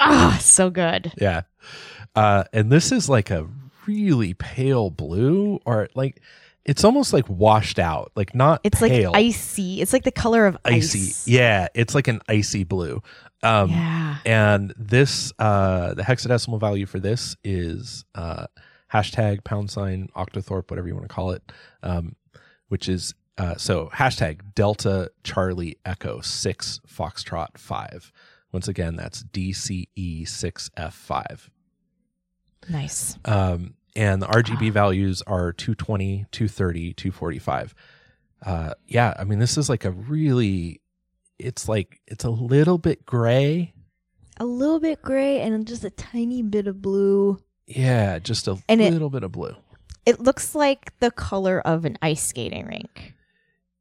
Ah, so good. Yeah. Uh, and this is like a really pale blue or like it's almost like washed out, like not It's pale, like icy. It's like the color of icy. ice. Yeah, it's like an icy blue. Um yeah. and this uh the hexadecimal value for this is uh hashtag pound sign octothorpe, whatever you want to call it. Um which is uh so hashtag Delta Charlie Echo six Foxtrot five. Once again, that's DCE six F five. Nice. Um, and the RGB values are 220, 230, 245. Uh, yeah, I mean, this is like a really, it's like, it's a little bit gray. A little bit gray and just a tiny bit of blue. Yeah, just a And it- little bit of blue. It looks like the color of an ice skating rink.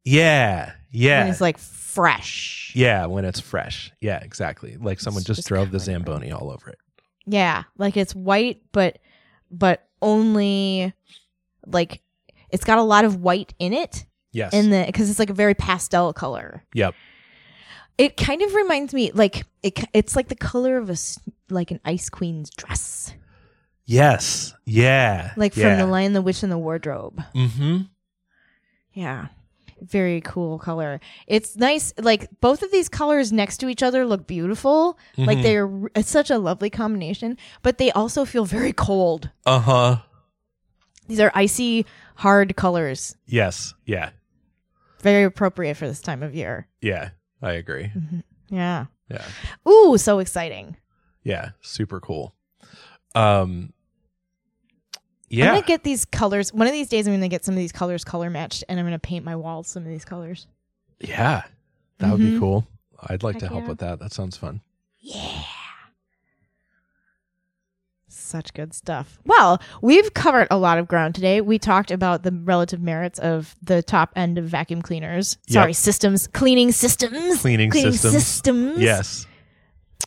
Yeah, yeah. And it's like fresh. yeah, when it's fresh. Yeah, exactly. Like someone just, just drove the. Zamboni all over it. Yeah, like it's white, but but only like it's got a lot of white in it, Yes. in the because it's like a very pastel color. yep. It kind of reminds me like it. It's like the color of a like an ice queen's dress, Yes. Yeah. like yeah. from the Lion, the Witch, and the Wardrobe. Mm-hmm. Yeah. Very cool color. It's nice. Like both of these colors next to each other look beautiful. Like Mhm. they're it's such a lovely combination, but they also feel very cold. Uh huh. These are icy, hard colors. Yes. Yeah. Very appropriate for this time of year. Yeah. I agree. Yeah. Yeah. Ooh, so exciting. Yeah, super cool. Um I'm gonna get these colors. One of these days, I'm gonna get some of these colors color matched, and I'm gonna paint my walls some of these colors. yeah. That would be Mhm. cool. I'd like Heck to help yeah. with that. That sounds fun. Yeah. Such good stuff. Well, we've covered a lot of ground today. We talked about the relative merits of the top end of vacuum cleaners. Sorry, Yep. systems, cleaning systems, Cleaning systems. systems. Yes.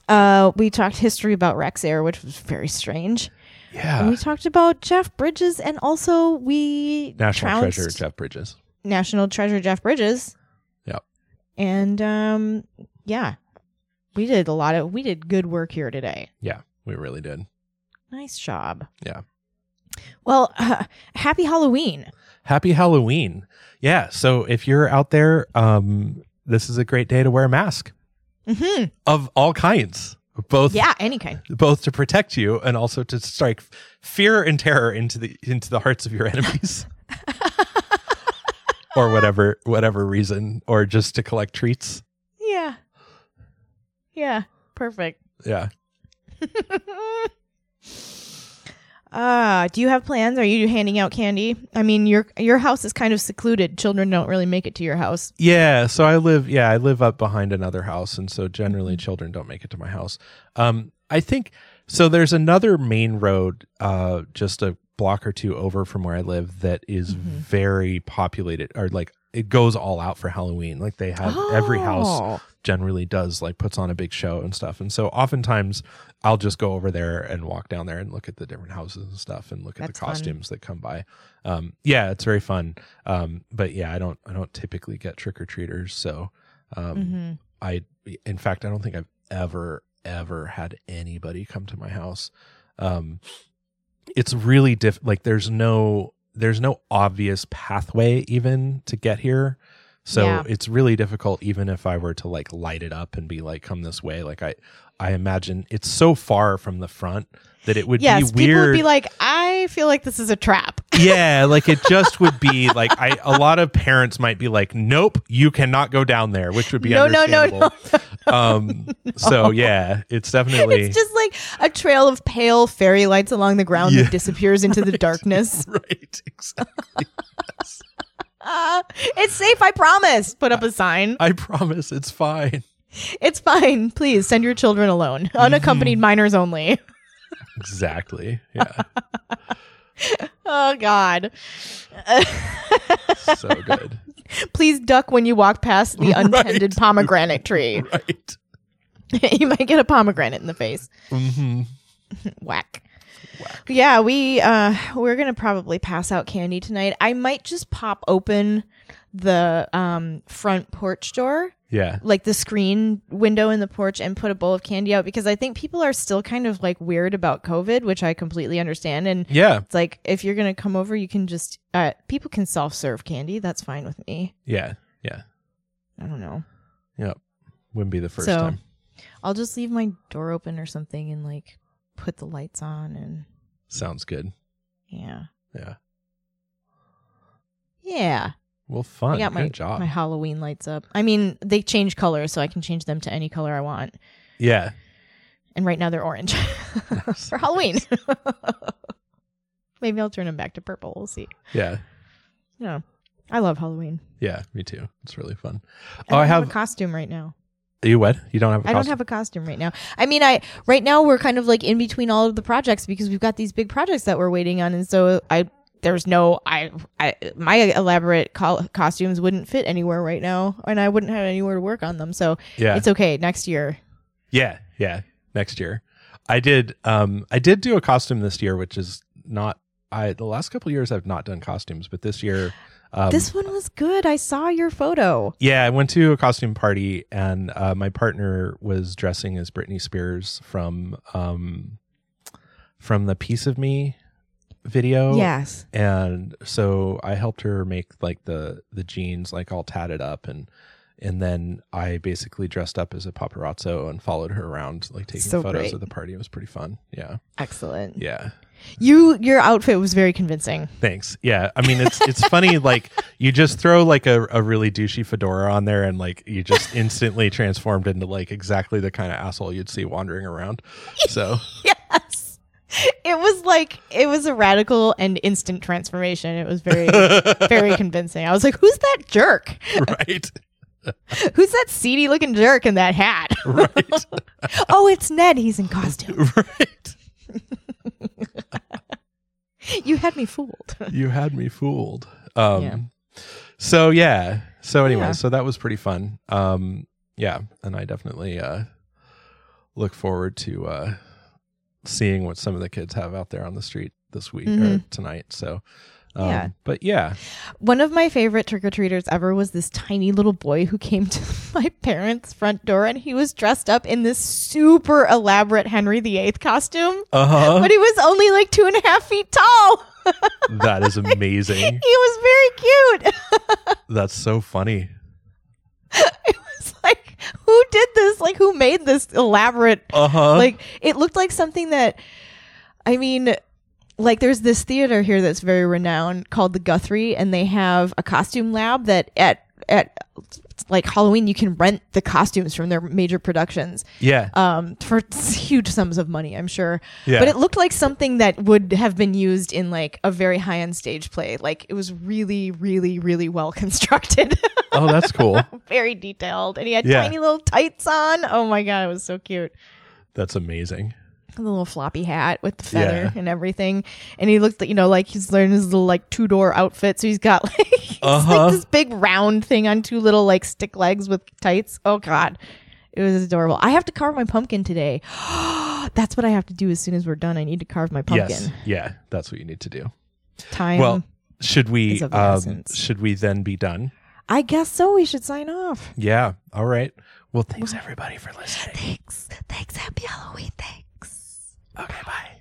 Uh, we talked history about Rexair, which was very strange. And Yeah. we talked about Jeff Bridges, and also we National treasure Jeff Bridges. National Treasure Jeff Bridges. Yep. And um, yeah, we did a lot of we did good work here today. Yeah, we really did. Nice job. Yeah. Well, uh, happy Halloween. Happy Halloween. Yeah. So if you're out there, um, this is a great day to wear a mask hmm of all kinds. Both Yeah, any kind. both to protect you and also to strike fear and terror into the into the hearts of your enemies. or whatever whatever reason or just to collect treats. Yeah. Yeah. Perfect. Yeah. Uh, do you have plans? Are you handing out candy? I mean, your your house is kind of secluded. Children don't really make it to your house. Yeah, so I live yeah, I live up behind another house and so generally children don't make it to my house. Um I think so there's another main road uh just a block or two over from where I live that is very populated or like it goes all out for Halloween. Like they have every house Oh. generally does like puts on a big show and stuff. And so oftentimes I'll just go over there and walk down there and look at the different houses and stuff and look at That's the fun. costumes that come by. Um, yeah, it's very fun. Um, but yeah, I don't I don't typically get trick or treaters, so um, hmm I in fact I don't think I've ever ever had anybody come to my house. Um, it's really diff like there's no there's no obvious pathway even to get here. So Yeah. it's really difficult even if I were to like light it up and be like come this way like I I imagine it's so far from the front that it would Yes, be people weird would be like, I feel like this is a trap. Yeah, like it just would be like I a lot of parents might be like, "Nope, you cannot go down there," which would be No, no, no, understandable. Um so yeah, it's definitely It's just like a trail of pale fairy lights along the ground Yeah. that disappears into the darkness. right. Exactly. Uh, it's safe, I promise. Put up a sign. I promise it's fine. It's fine. Please send your children alone. Unaccompanied minors only. Exactly. Yeah. Oh God. So good. Please duck when you walk past the Right. untended pomegranate tree. Right. you might get a pomegranate in the face. Mm-hmm. Whack. Whack. Yeah, we uh we're gonna probably pass out candy tonight. I might just pop open the um front porch door, Yeah. like the screen window in the porch, and put a bowl of candy out because I think people are still kind of like weird about COVID, which I completely understand. And Yeah. it's like if you're gonna come over, you can just uh people can self serve candy. That's fine with me. Yeah. Yeah. I don't know. Yep. Wouldn't be the first So- time. I'll just leave my door open or something and like put the lights on and Sounds good. yeah. Yeah. Yeah. Well, fun. I got my job. my Halloween lights up. I mean, they change colors, so I can change them to any color I want. yeah. And right now they're orange for Halloween. Maybe I'll turn them back to purple. We'll see. Yeah. No, I love Halloween. Yeah. Me too. It's really fun. I Oh, I have, have- a costume right now. You what? You don't have I don't have a costume right now. I mean, I right now we're kind of like in between all of the projects because we've got these big projects that we're waiting on, and so I there's no I, I my elaborate col- costumes wouldn't fit anywhere right now, and I wouldn't have anywhere to work on them. So yeah. it's okay next year. Yeah, yeah. Next year. I did um I did do a costume this year, which is not I the last couple of years I've not done costumes, but this year um this one was good. I saw your photo. yeah, I went to a costume party and uh, my partner was dressing as Britney Spears from um from the Piece of Me video. Yes. and so I helped her make like the the jeans like all tatted up and and then I basically dressed up as a paparazzo and followed her around like taking So photos great. of the party. It was pretty fun. Yeah. Excellent. Yeah. You your outfit was very convincing. Thanks. Yeah. I mean it's it's funny like you just throw like a, a really douchey fedora on there and like you just instantly transformed into like exactly the kind of asshole you'd see wandering around. So Yes. It was like it was a radical and instant transformation. It was very very convincing. I was like, "Who's that jerk? right. Who's that seedy looking jerk in that hat?" Right. oh, it's Ned. He's in costume. right. you had me fooled. you had me fooled. Um, Yeah. So yeah. So anyway, Yeah. so that was pretty fun. Um, yeah, and I definitely uh, look forward to uh, seeing what some of the kids have out there on the street this week or Mhm. tonight. So, um, Yeah. But yeah. One of my favorite trick or treaters ever was this tiny little boy who came to my parents' front door and he was dressed up in this super elaborate Henry VIII costume, Uh huh. but he was only like two and a half feet tall. that is amazing. He was very cute. That's so funny. who did this? Like, who made this elaborate? Uh huh. Like, it looked like something that, I mean, like there's this theater here that's very renowned called the Guthrie, and they have a costume lab that at at like Halloween you can rent the costumes from their major productions yeah. um for huge sums of money i'm sure Yeah. but it looked like something that would have been used in like a very high-end stage play like it was really really really well constructed oh, that's cool. very detailed and he had Yeah. tiny little tights on oh my god it was so cute That's amazing. The little floppy hat with the feather Yeah. and everything and he looked you know like he's wearing his little like Tudor outfit so he's got like, he's Uh-huh. like this big round thing on two little like stick legs with tights oh god it was adorable i have to carve my pumpkin today that's what i have to do as soon as we're done i need to carve my pumpkin Yes. Yeah. That's what you need to do. time Well, should we is of the um, should we then be done? i guess so we should sign off Yeah. All right. Well, thanks everybody for listening. thanks thanks happy halloween thanks Okay, bye.